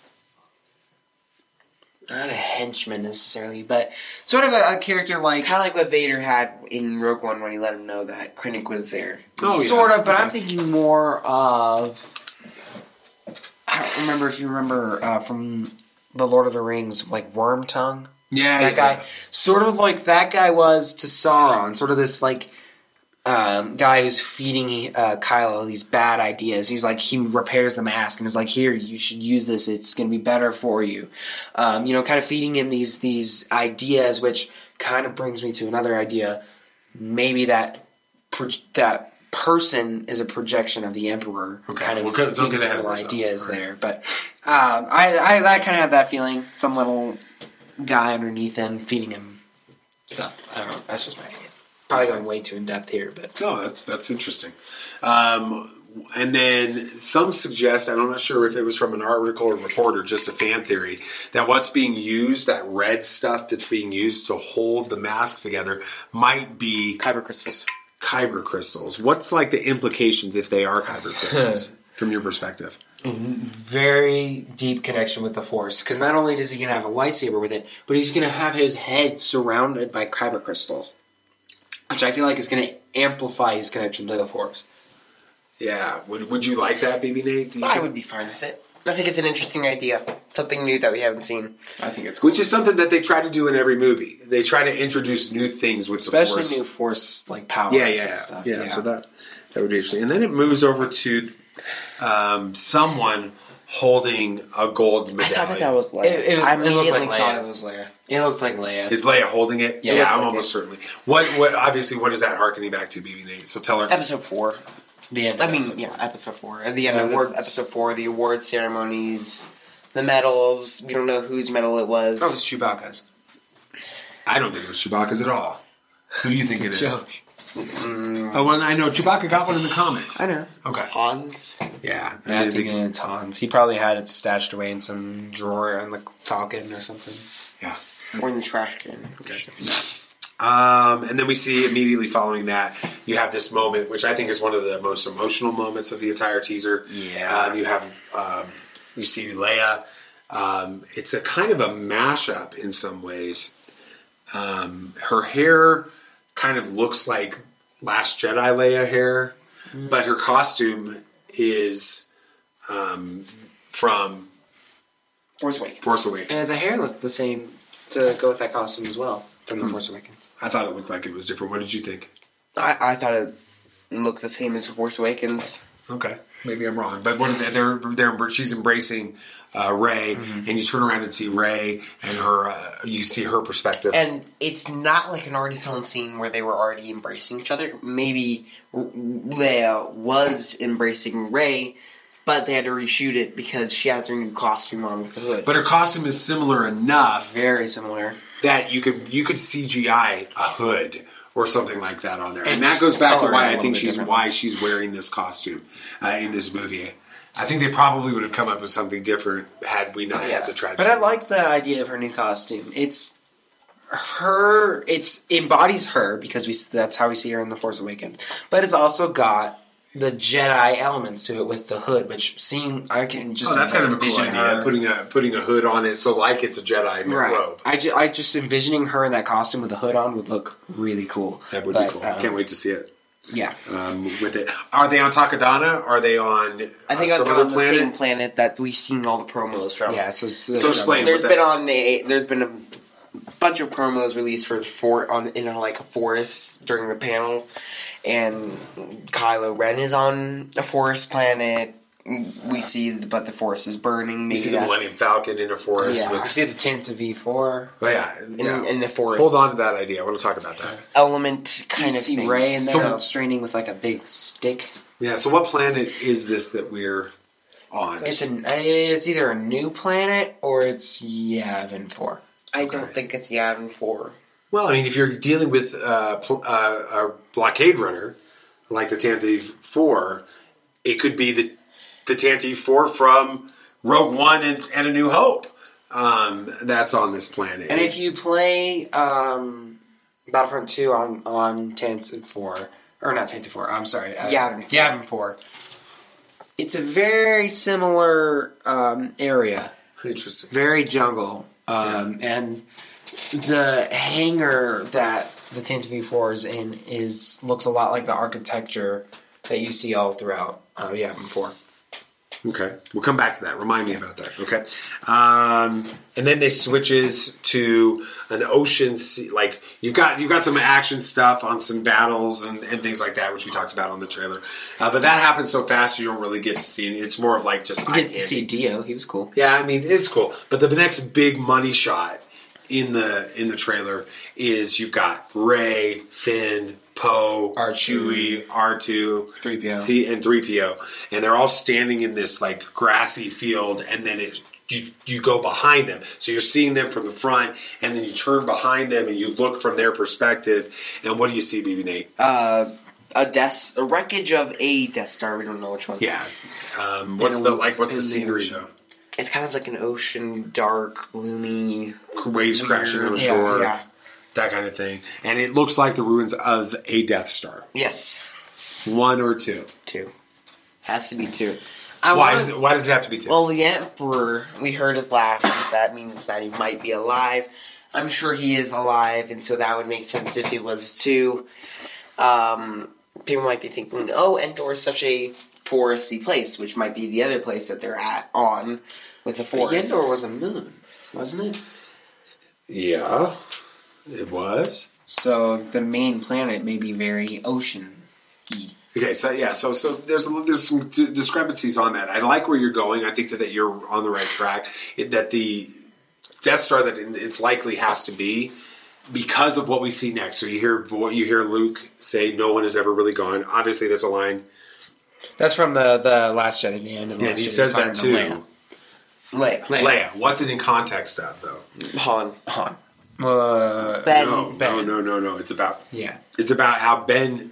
not a henchman necessarily, but sort of a, a character like Kind of like what Vader had in Rogue One when he let him know that Krennic was there. Oh, yeah. sort of. But I'm thinking more of I don't remember if you remember uh, from the Lord of the Rings, like Worm Tongue. Yeah, that guy, sort of like that guy was to Sauron, sort of this like um, guy who's feeding uh, Kylo these bad ideas. He's like he repairs the mask and is like, "Here, you should use this. It's going to be better for you." Um, you know, kind of feeding him these these ideas, which kind of brings me to another idea. Maybe that pro- that person is a projection of the Emperor. Okay, kind of well, don't feeding get ahead of ourselves. ideas All right. there, but um, I, I I kind of have that feeling. Some little guy underneath him feeding him stuff. I don't know. That's just my idea. Probably going way too in depth here, but No, that's that's interesting. Um, and then some suggest, and I'm not sure if it was from an article or report or just a fan theory, that what's being used, that red stuff that's being used to hold the mask together, might be Kyber crystals. kyber crystals. What's like the implications if they are kyber crystals from your perspective? very deep connection with the Force. Because not only does he gonna have a lightsaber with it, but he's gonna have his head surrounded by kyber crystals, which I feel like is gonna amplify his connection to the Force. Yeah, would would you like that, BB Nate? Do you I think? would be fine with it. I think it's an interesting idea. Something new that we haven't seen. I think it's Which is something that they try to do in every movie. They try to introduce new things with the especially Force. new Force like powers yeah, yeah, and stuff. yeah. So that that would be interesting. And then it moves over to um, someone holding a gold medal. I thought that, that was Leia. It- it was- I it looked immediately like thought Leia. it was Leia. it looks like Leia. Is Leia holding it? Yeah, Yeah, it I'm like almost certainly. What? What? Obviously, what is that harkening back to, BB Nate? So tell her. Episode four. the end. I mean, episode yeah, four. episode four. At the end The of awards. episode four, the award ceremonies, the medals. We don't know whose medal it was. Oh, it's Chewbacca's. I don't think it was Chewbacca's at all. Who do you think it It's joke. Mm, Oh, well, I know Chewbacca got one in the comics. I know. Okay. Han's. Yeah. Yeah, I think they- it's Han's. He probably had it stashed away in some drawer in the Falcon or something. yeah. Or in the trash can. Okay. Um, and then we see immediately following that, you have this moment, which I think is one of the most emotional moments of the entire teaser. Yeah. Um, you have, um, you see Leia. Um, it's a kind of a mashup in some ways. Um, her hair kind of looks like Last Jedi Leia hair, but her costume is um, from Force Awakens. Force Awakens. And the hair looked the same to go with that costume as well. from The Force Awakens. I thought it looked like it was different. What did you think? I, I thought it looked the same as Force Awakens. Okay, maybe I'm wrong, but what they're they're she's embracing uh, Rey, Mm-hmm. and you turn around and see Rey and her. Uh, you see her perspective. And it's not like an already filmed scene where they were already embracing each other. Maybe Leia was embracing Rey, but they had to reshoot it because she has her new costume on with the hood. But her costume is similar enough, very similar, that you could you could CGI a hood or something like that on there, and, And that goes back to why I think she's different. why she's wearing this costume uh, in this movie. I think they probably would have come up with something different had we not had the tragedy. But I like the idea of her new costume. It's her. It's embodies her because we that's how we see her in the Force Awakens. But it's also got the Jedi elements to it with the hood, which seeing I can just oh, that's kind of a cool idea. her- Putting a putting a hood on it, so like it's a Jedi Right. robe. I, ju- I just envisioning her in that costume with the hood on would look really cool. That would But, be cool. um, Can't wait to see it. Yeah. Um, with it, are they on Takodana? Are they on? I think uh, on, the planet? same planet that we've seen all the promos from. Yeah, so, so, So explain There's been that- on a there's been a bunch of promos released for the for on in a, like a forest during the panel, and Kylo Ren is on a forest planet. We see, the, but the forest is burning. You Maybe see the Millennium Falcon in a forest. Yeah. with, I see the tint of V4. Oh yeah, in, yeah. in the forest. Hold on to that idea. I want to talk about that. element kind you of see thing. Rey in there So- out straining with like a big stick. Yeah. So what planet is this that we're on? It's an uh, it's either a new planet or it's Yavin Four. I don't think it's Yavin Four. Well, I mean, if you're dealing with uh, pl- uh, a blockade runner like the Tantive Four, it could be the the Tantive Four from Rogue One and, and A New Hope. Um, that's on this planet. And if you play um, Battlefront Two on on Tantive Four or not Tantive Four, I'm sorry, uh, Yavin 4. Yavin Four, it's a very similar um, area, Interesting. very jungle, um, and the hangar that the Tantive Four is in is looks a lot like the architecture that you see all throughout uh, Yavin Four. Okay, we'll come back to that. Remind me about that. Okay, um, and then they switches to an ocean sea. Like you've got you've got some action stuff on some battles and, and things like that, which we talked about on the trailer. Uh, but that happens so fast you don't really get to see it. It's more of like just You get to see D-O; he was cool. yeah, I mean it's cool. But the next big money shot in the in the trailer is you've got Rey, Finn, Poe, Chewie, R two, 3PO. C and three PO, and they're all standing in this like grassy field, and then it. You, you go behind them, so you're seeing them from the front, and then you turn behind them and you look from their perspective. And what do you see, BB Nate? Uh, a death, a wreckage of a Death Star. We don't know which one. Yeah, um, what's In the like? What's the in the scenery ocean. though? It's kind of like an ocean, dark, gloomy. Waves crashing on the Yeah, shore. yeah. That kind of thing. And it looks like the ruins of a Death Star. Yes, One or two. two. Has to be two. I why, wanna- does it, why does it have to be two? Well, the Emperor, we heard his laugh. That means that he might be alive. I'm sure he is alive, and so that would make sense if it was two. Um, people might be thinking, oh, Endor is such a foresty place, which might be the other place that they're at on with the But forest. Yendor was a moon, wasn't it? yeah, it was. So the main planet may be very ocean. Okay, so yeah, so so there's there's some d- discrepancies on that. I like where you're going. I think that, that you're on the right track. It, that the Death Star that it's likely has to be because of what we see next. So you hear what you hear Luke say, "No one has ever really gone." Obviously, that's a line. That's from the the Last Jedi, the end of the Yeah, Last he Jedi, says that to too. Leia. Leia. Leia. What's it in context of though? Han. Han. Uh, Ben. No, no, Ben. no, no, no. It's about Yeah. It's about how Ben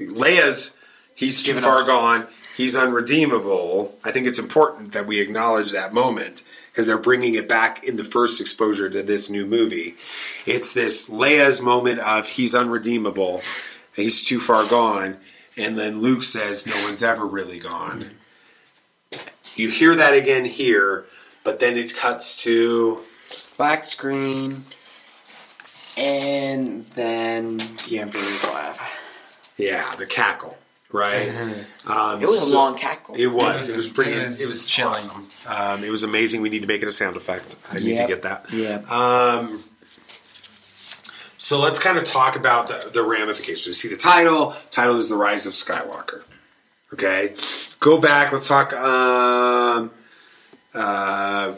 Leia's he's too Give it far up. gone. He's unredeemable. I think it's important that we acknowledge that moment because they're bringing it back in the first exposure to this new movie. It's this Leia's moment of he's unredeemable, he's too far gone, and then Luke says no one's ever really gone. You hear that again here, but then it cuts to Black screen, and then the Emperor's laugh. yeah, the cackle, right? Um, It was a long cackle. It was. It was pretty. It It was was, chilling. awesome. Um, it was amazing. We need to make it a sound effect. I need to get that. Yeah. Um, So let's kind of talk about the, the ramifications. You see the title. Title is the Rise of Skywalker. Okay, go back. Let's talk. Um, uh,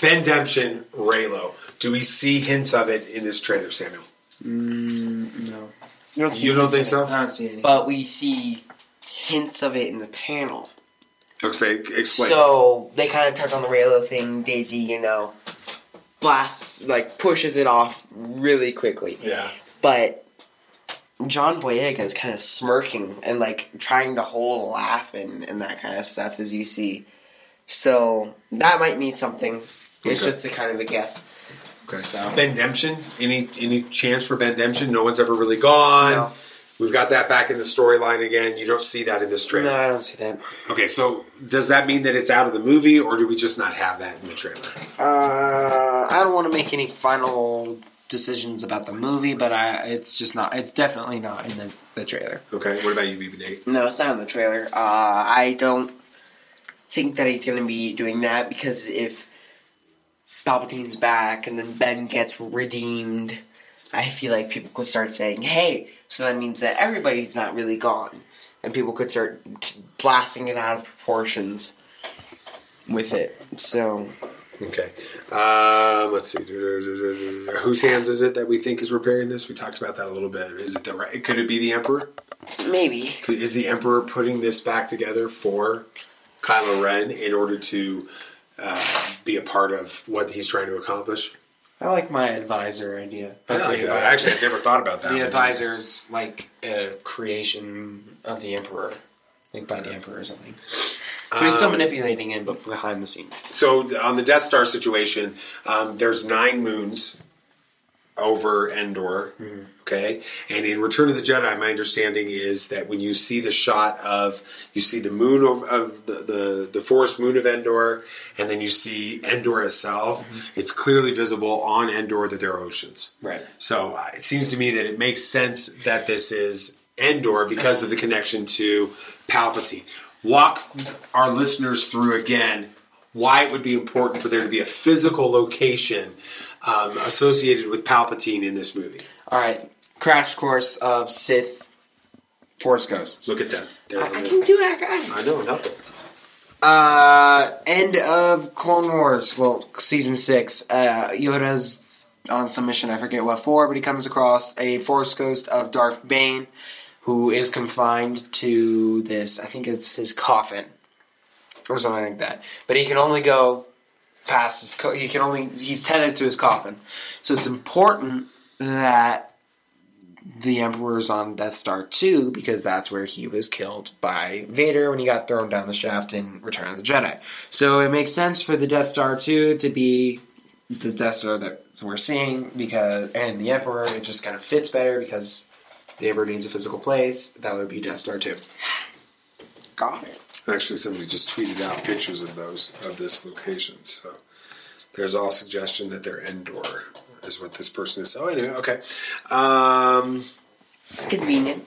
Bendemption, Reylo. Do we see hints of it in this trailer, Samuel? Mm, no. You don't, You don't think so? I don't see any. But we see hints of it in the panel. Okay, explain. So they kind of touch on the Reylo thing. Daisy, you know, blasts like pushes it off really quickly. Yeah. But John Boyega is kind of smirking and like trying to hold a laugh and, and that kind of stuff as you see. So that might mean something. It's Okay. just a kind of a guess. Okay. So Bendemption. Any any chance for Bendemption? No one's ever really gone. No. We've got that back in the storyline again. You don't see that in this trailer. No, I don't see that. Okay, so does that mean that it's out of the movie, or do we just not have that in the trailer? Uh, I don't want to make any final decisions about the movie, but I, it's just not. It's definitely not in the, the trailer. Okay, what about you, BB Nate? No, it's not in the trailer. Uh, I don't think that he's going to be doing that because if Palpatine's back and then Ben gets redeemed, I feel like people could start saying, "Hey, so that means that everybody's not really gone," and people could start t- blasting it out of proportions with it. So Okay, um, let's see. Whose hands is it that we think is repairing this? We talked about that a little bit. Is it the right? Could it be the Emperor? maybe Is the Emperor putting this back together for Kylo Ren in order to uh, be a part of what he's trying to accomplish? I like my advisor idea. I like that. Actually, I've never thought about that. The advisor's like a creation of the Emperor, like by the Emperor or something. So he's still Um, manipulating him, but behind the scenes. So on the Death Star situation, um, there's nine moons over Endor. Okay, and in Return of the Jedi, my understanding is that when you see the shot of you see the moon of, of the, the the forest moon of Endor, and then you see Endor itself, it's clearly visible on Endor that there are oceans. Right. So uh, it seems to me that it makes sense that this is Endor because of the connection to Palpatine. Walk our listeners through again why it would be important for there to be a physical location um, associated with Palpatine in this movie. All right, crash course of Sith Force Ghosts. Look at that. There I can do that, guy. I know, help it. Uh, end of Clone Wars. Well, season six. Uh, Yoda's on some mission. I forget what for, but he comes across a Force Ghost of Darth Bane, who is confined to this. I think it's his coffin or something like that. But he can only go past his. Co- he can only. He's tethered to his coffin. So it's important that the Emperor's on Death Star 2 because that's where he was killed by Vader when he got thrown down the shaft in Return of the Jedi. So it makes sense for the Death Star 2 to be the Death Star that we're seeing because and the Emperor it just kind of fits better because the Emperor needs a physical place. That would be Death Star 2. got it. Actually, somebody just tweeted out pictures of those of this location. So there's all suggestion that they're in Endor is what this person is. Oh, anyway, okay. Um, Convenient.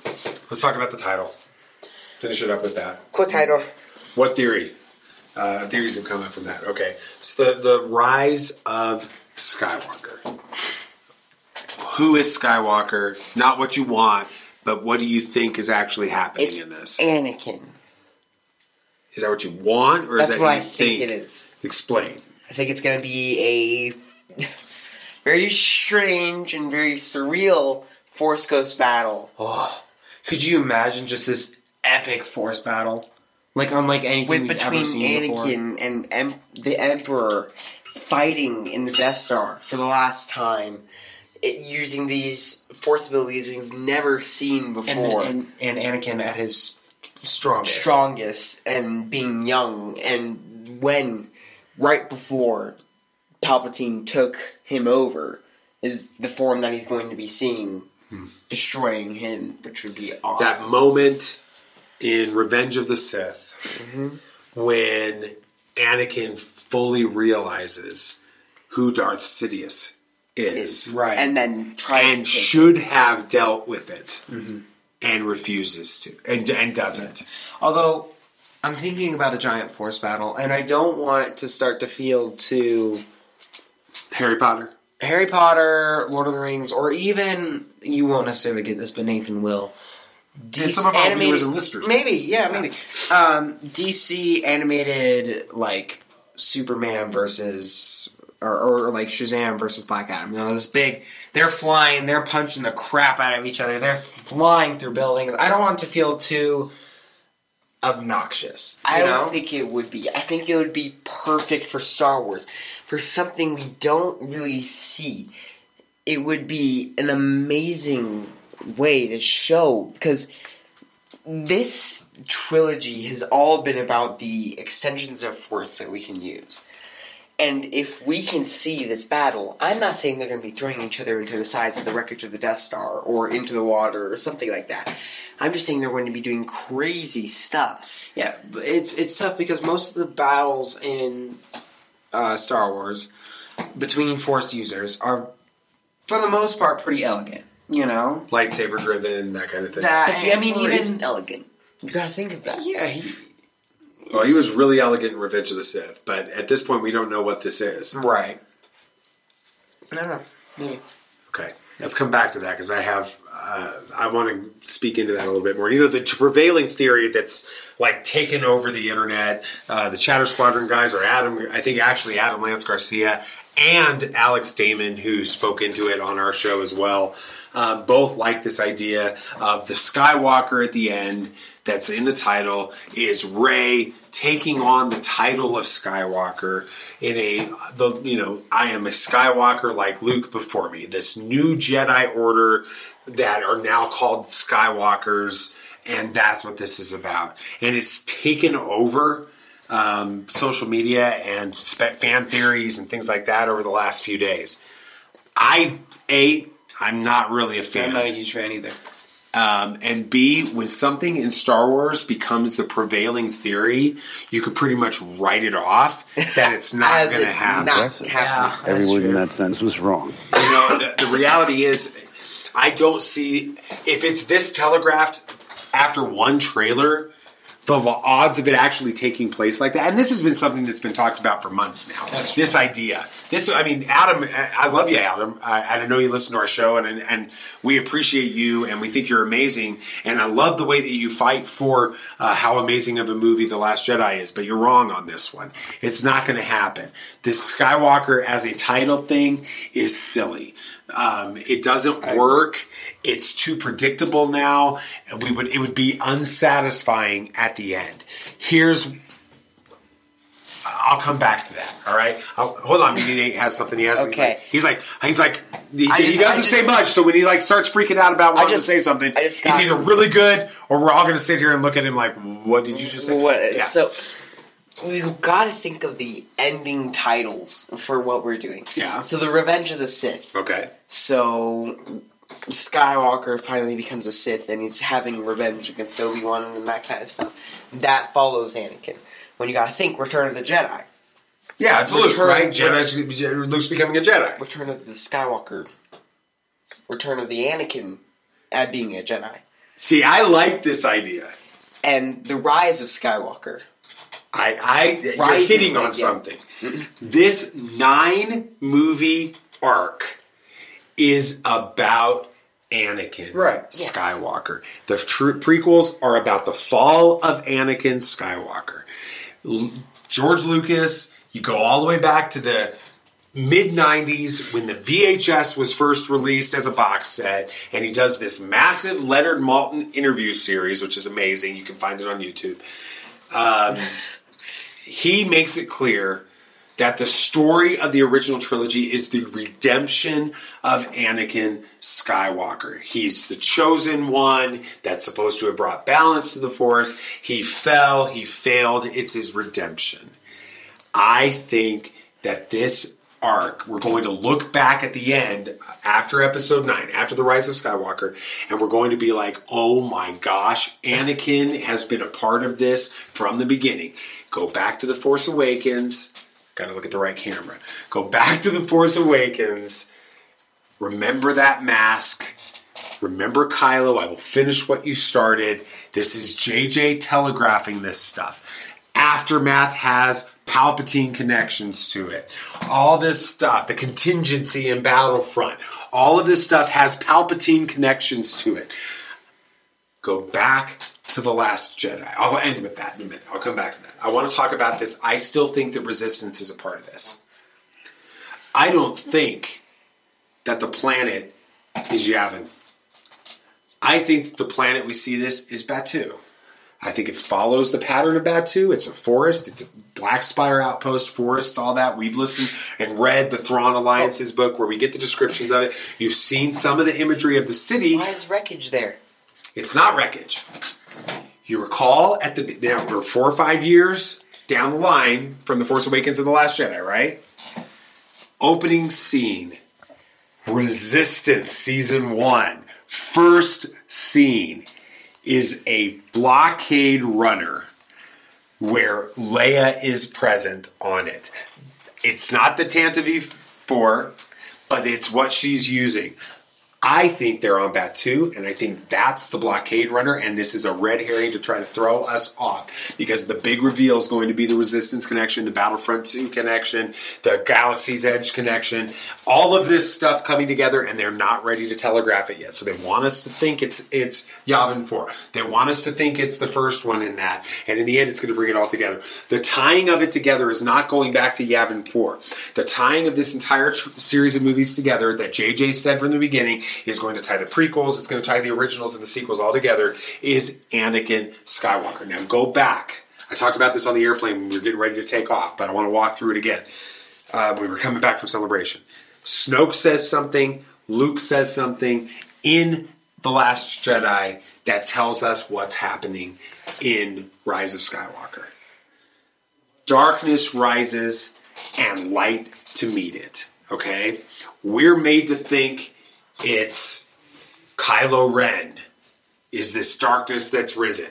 let's talk about the title. Finish it up with that. Cool title. What theory? Uh, theories have come up from that. Okay, it's the the rise of Skywalker. Who is Skywalker? Not what you want, but what do you think is actually happening It's in this? Anakin. Is that what you want, or That's is that what you I think it is. Explain. I think it's going to be a very strange and very surreal Force Ghost battle. Oh, could you imagine just this epic Force battle? Like unlike anything with we've between ever seen before. Anakin and em- the Emperor fighting in the Death Star for the last time, it, using these Force abilities we've never seen and, before. and, and Anakin at his strongest. strongest and being young and when right before Palpatine took him over is the form that he's going to be seeing destroying him, which would be awesome. That moment in Revenge of the Sith Mhm. when Anakin fully realizes who Darth Sidious is, right, and then tries and to take should have dealt with it, Mm-hmm. And refuses to, and and doesn't. Although I'm thinking about a giant force battle, and I don't want it to start to feel too Harry Potter. Harry Potter, Lord of the Rings, or even you won't necessarily get this, but Nathan will. And some of our viewers and listeners. maybe, yeah, maybe. Um, DC animated like Superman versus or, or like Shazam versus Black Adam. You know, this big. They're flying. They're punching the crap out of each other. They're flying through buildings. I don't want it to feel too obnoxious. I don't know? think it would be. I think it would be perfect for Star Wars, for something we don't really see. It would be an amazing way to show because this trilogy has all been about the extensions of force that we can use. And if we can see this battle, I'm not saying they're going to be throwing each other into the sides of the wreckage of the Death Star or into the water or something like that. I'm just saying they're going to be doing crazy stuff. Yeah, it's it's tough because most of the battles in uh, Star Wars between Force users are, for the most part, pretty elegant. You know, Lightsaber driven, that kind of thing. that I mean, even elegant. You gotta think of that. yeah, he, Well, he was really elegant in Revenge of the Sith, but at this point, we don't know what this is. right. I don't know. Maybe. Okay, let's come back to that because I have uh, I want to speak into that a little bit more. You know, the prevailing theory that's like taken over the internet. Uh, the Chatter Squadron guys are Adam. I think actually Adam Lance Garcia and Alex Damon, who spoke into it on our show as well. Uh, both like this idea of the Skywalker at the end that's in the title is Rey taking on the title of Skywalker in a the you know I am a Skywalker like Luke before me. This new Jedi Order that are now called Skywalkers, and that's what this is about. And it's taken over um, social media and spe- fan theories and things like that over the last few days. I a I'm not really a fan. I'm not a huge fan either. Um, and B, when something in Star Wars becomes the prevailing theory, you can pretty much write it off that it's not going to happen. not happening. Every word in that sentence was wrong. You know, the, the reality is, I don't see if it's this telegraphed after one trailer. The odds of it actually taking place like that, and this has been something that's been talked about for months now. this idea, this, I mean, Adam, I love you, Adam. I, I know you listen to our show, and, and and we appreciate you, and we think you're amazing, and I love the way that you fight for uh, how amazing of a movie The Last Jedi is. But you're wrong on this one. It's not going to happen. This Skywalker as a title thing is silly. Um, it doesn't work. It's too predictable now. and We would it would be unsatisfying at the end. Here's. I'll come back to that. All right. I'll, hold on. Nate has something he has. Okay. He's like he's like he's like he, just- he doesn't I say much. So when he like starts freaking out about wanting just- to say something, just it's either really good or we're all going to sit here and look at him like, "What did you just say?" What? Yeah. So we've got to think of the ending titles for what we're doing. Yeah. So the Revenge of the Sith. Okay. So Skywalker finally becomes a Sith, and he's having revenge against Obi Wan and that kind of stuff. That follows Anakin. When you got to think Return of the Jedi. Yeah, it's Luke, right? Jedi, Luke's becoming a Jedi. Return of the Skywalker. Return of the Anakin at being a Jedi. See, I like this idea. And the rise of Skywalker. I, I you're hitting on again. something. This nine movie arc is about Anakin Right. Skywalker. The tr- prequels are about the fall of Anakin Skywalker. L- George Lucas, you go all the way back to the mid 90s when the VHS was first released as a box set, and he does this massive Leonard Maltin interview series, which is amazing. You can find it on YouTube. Um, he makes it clear that the story of the original trilogy is the redemption of Anakin Skywalker. He's the chosen one that's supposed to have brought balance to the Force. He fell, he failed. It's his redemption. I think that this arc, we're going to look back at the end after episode 9, after the rise of Skywalker, and we're going to be like, oh my gosh, Anakin has been a part of this from the beginning. Go back to The Force Awakens. Got to look at the right camera. Go back to The Force Awakens. Remember that mask. Remember Kylo. I will finish what you started. This is JJ telegraphing this stuff. Aftermath has Palpatine connections to it. All this stuff, the contingency in Battlefront, all of this stuff has Palpatine connections to it. Go back to The Last Jedi. I'll end with that in a minute. I'll come back to that. I want to talk about this. I still think that Resistance is a part of this. I don't think that the planet is Yavin. I think that the planet we see this is Batuu. I think it follows the pattern of Batuu. It's a forest. It's a Black Spire outpost, forests, all that. We've listened and read the Thrawn Alliances book where we get the descriptions of it. You've seen some of the imagery of the city. Why is wreckage there? It's not wreckage. You recall at the now we're four or five years down the line from the Force Awakens and the Last Jedi, right? Opening scene, Resistance season one, first scene is a blockade runner where Leia is present on it. It's not the Tantive 4, but it's what she's using. I think they're on Batuu, and I think that's the blockade runner, and this is a red herring to try to throw us off because the big reveal is going to be the Resistance connection, the Battlefront 2 connection, the Galaxy's Edge connection, all of this stuff coming together, and they're not ready to telegraph it yet. So they want us to think it's it's Yavin 4. They want us to think it's the first one in that, and in the end, it's going to bring it all together. The tying of it together is not going back to Yavin 4. The tying of this entire tr- series of movies together that JJ said from the beginning is going to tie the prequels, it's going to tie the originals and the sequels all together, is Anakin Skywalker. Now go back. I talked about this on the airplane when we were getting ready to take off, but I want to walk through it again. Uh, we were coming back from celebration. Snoke says something, Luke says something in The Last Jedi that tells us what's happening in Rise of Skywalker. Darkness rises and light to meet it. Okay? We're made to think it's Kylo Ren is this darkness that's risen.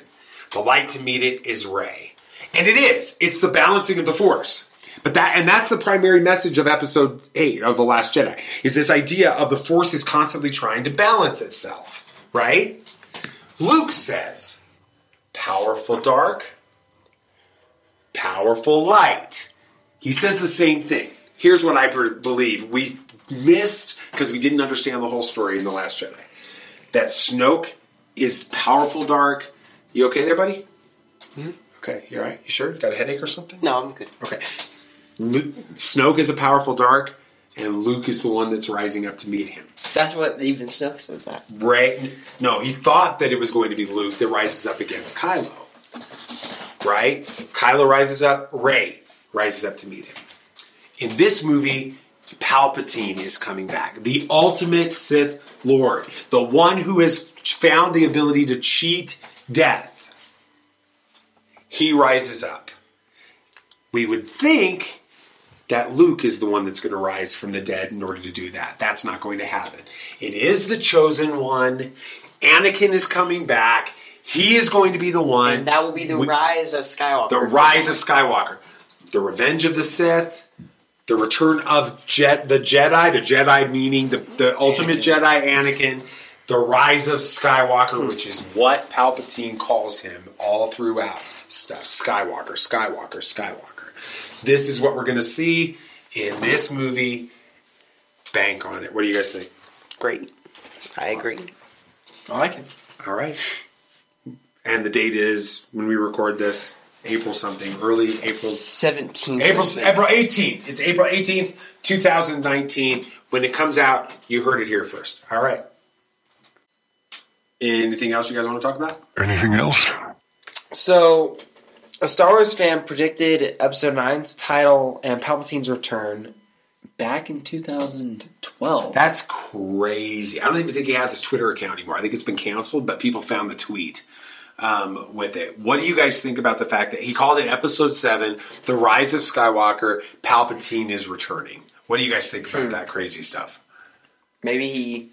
The light to meet it is Rey. And it is. It's the balancing of the force. But that and that's the primary message of episode 8 of The Last Jedi. Is this idea of the force is constantly trying to balance itself, right? Luke says, powerful dark, powerful light. He says the same thing. Here's what I believe. We missed because we didn't understand the whole story in The Last Jedi. That Snoke is powerful dark. You okay there, buddy? Mm-hmm. Okay, you all right? You sure? Got a headache or something? No, I'm good. Okay. Luke, Snoke is a powerful dark, and Luke is the one that's rising up to meet him. That's what even Snoke says that. Rey, no, he thought that it was going to be Luke that rises up against Kylo. Right? Kylo rises up, Rey rises up to meet him. In this movie, Palpatine is coming back. The ultimate Sith Lord. The one who has found the ability to cheat death. He rises up. We would think that Luke is the one that's going to rise from the dead in order to do that. That's not going to happen. It is the chosen one. Anakin is coming back. He is going to be the one. And that will be the We- rise of Skywalker. the rise of Skywalker, the revenge of the Sith, the return of Jet, the Jedi, the Jedi meaning the, the ultimate Jedi, Anakin, the rise of Skywalker, which is what Palpatine calls him all throughout stuff. Skywalker, Skywalker, Skywalker. This is what we're going to see in this movie. Bank on it. What do you guys think? Great. I agree. I like it. All right. And the date is when we record this, April something, early April 17th. April April 18th. It's April 18th, 2019. When it comes out, you heard it here first. All right. Anything else you guys want to talk about? Anything else? So, a Star Wars fan predicted Episode 9's title and Palpatine's return back in 2012. That's crazy. I don't even think he has his Twitter account anymore. I think it's been canceled, but people found the tweet um, with it. What do you guys think about the fact that he called it Episode 7, The Rise of Skywalker, Palpatine is returning? What do you guys think about that crazy stuff? Maybe he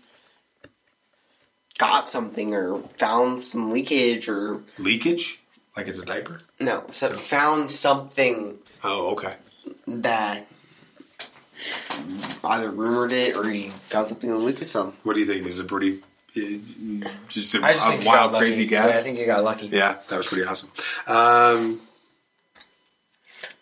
got something or found some leakage or Leakage? Like it's a diaper? no, so found something Oh, okay. that either rumored it or he found something on Lucasfilm. What do you think? Is it pretty? Just a, I just a wild, got lucky. crazy Yeah. I think you got lucky. Yeah, that was pretty awesome. Um,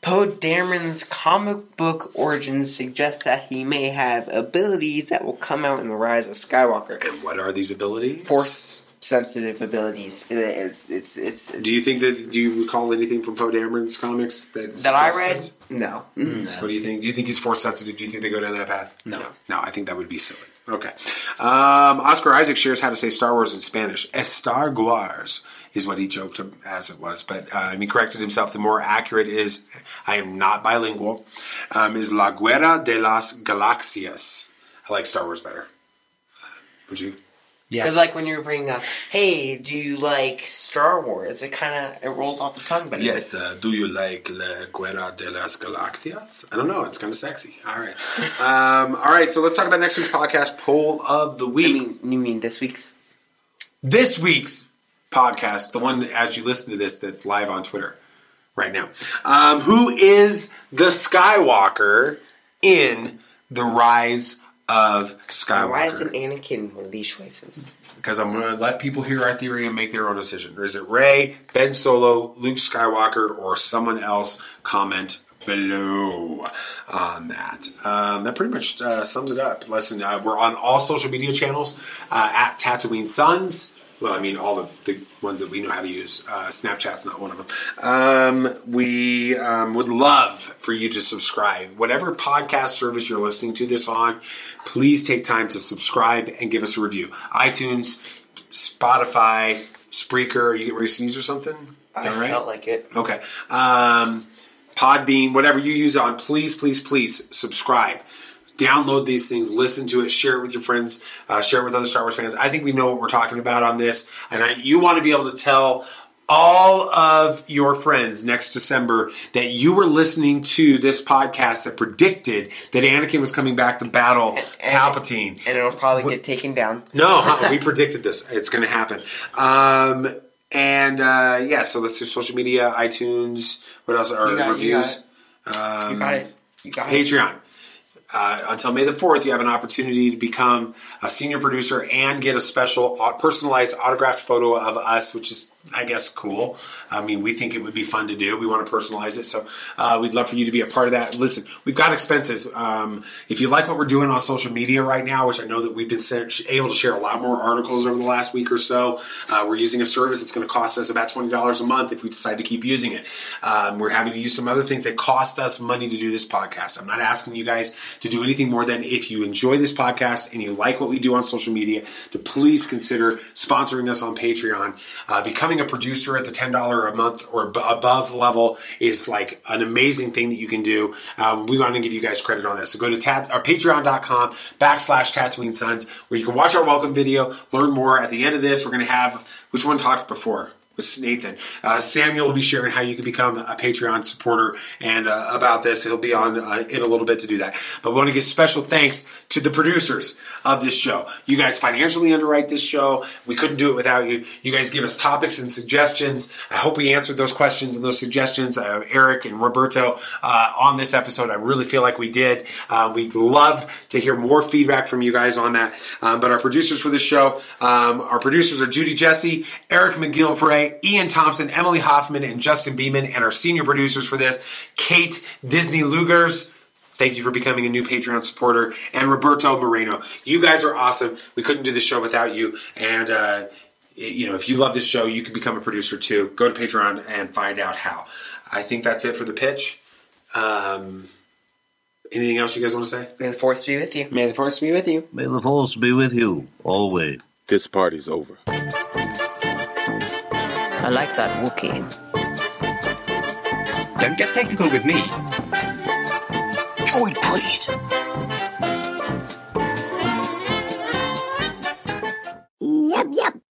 Poe Dameron's comic book origins suggest that he may have abilities that will come out in the Rise of Skywalker. And what are these abilities? Force sensitive abilities. It- it- it's, it's, it's, Do you think that do you recall anything from Poe Dameron's comics that that I read? this? No. What do you think? Do you think he's force sensitive? Do you think they go down that path? No. No, I think that would be silly. Okay. Um, Oscar Isaac shares how to say Star Wars in Spanish. Estar Guars is what he joked as it was, but um, he corrected himself. The more accurate is, I am not bilingual, um, is La Guerra de las Galaxias. I like Star Wars better. Uh, Would you? Because like when you're bringing up, hey, do you like Star Wars? It kind of it rolls off the tongue, but Yes. Uh, do you like La Guerra de las Galaxias? I don't know. It's kind of sexy. All right. um, all right. So let's talk about next week's podcast poll of the week. you mean this week's? This week's podcast, the one as you listen to this, that's live on Twitter right now. Um, who is the Skywalker in the Rise of Skywalker? Why isn't Anakin one of these choices? because I'm going to let people hear our theory and make their own decision. Or is it Rey, Ben Solo, Luke Skywalker, or someone else? Comment below on that. Um, that pretty much uh, sums it up. Listen, uh, we're on all social media channels uh, at Tatooine Sons. Well, I mean, all the, the ones that we know how to use. Uh, Snapchat's not one of them. Um, we um, would love for you to subscribe. Whatever podcast service you're listening to this on, please take time to subscribe and give us a review. iTunes, Spotify, Spreaker. Are you getting ready to sneeze or something? I All right. felt like it. Okay. Um, Podbean, whatever you use on, please, please, please subscribe. Download these things, listen to it, share it with your friends, uh, share it with other Star Wars fans. I think we know what we're talking about on this, and I, you want to be able to tell all of your friends next December that you were listening to this podcast that predicted that Anakin was coming back to battle Palpatine. And it'll probably get taken down. No, we predicted this. It's going to happen. Um, and uh, yeah, so let's do social media, iTunes. What else are You got it, you reviews? got Um, You got it. You got it. Patreon. Uh, until May the 4th, you have an opportunity to become a senior producer and get a special personalized autographed photo of us, which is, I guess, cool. I mean, we think it would be fun to do. We want to personalize it. So uh, we'd love for you to be a part of that. Listen, we've got expenses. Um, if you like what we're doing on social media right now, which I know that we've been able to share a lot more articles over the last week or so, uh, we're using a service that's going to cost us about $20 a month if we decide to keep using it. Um, we're having to use some other things that cost us money to do this podcast. I'm not asking you guys to do anything more than if you enjoy this podcast and you like what we do on social media, to please consider sponsoring us on Patreon. Uh, becoming a producer at the $10 a month or above level is like an amazing thing that you can do. Um, we want to give you guys credit on this. So go to tat- or patreon.com backslash Tatooine Sons where you can watch our welcome video, learn more. At the end of this, we're going to have, which one talked before? This is Nathan. Uh, Samuel will be sharing how you can become a Patreon supporter and uh, about this. He'll be on uh, in a little bit to do that. But we want to give special thanks to the producers of this show. You guys financially underwrite this show. We couldn't do it without you. You guys give us topics and suggestions. I hope we answered those questions and those suggestions. Uh, Eric and Roberto uh, on this episode. I really feel like we did. Uh, we'd love to hear more feedback from you guys on that. Um, but our producers for this show, um, our producers are Judy Jesse, Eric McGillivray, Ian Thompson, Emily Hoffman, and Justin Beeman. And our senior producers for this, Kate Disney Lugers. Thank you for becoming a new Patreon supporter. And Roberto Moreno. You guys are awesome. We couldn't do this show without you. And, uh, you know, if you love this show, you can become a producer too. Go to Patreon and find out how. I think that's it for the pitch. Um, anything else you guys want to say? May the force be with you. May the force be with you. May the force be with you always. This party's over. I like that Wookie. Don't get technical with me. Join, please. Yep, yep.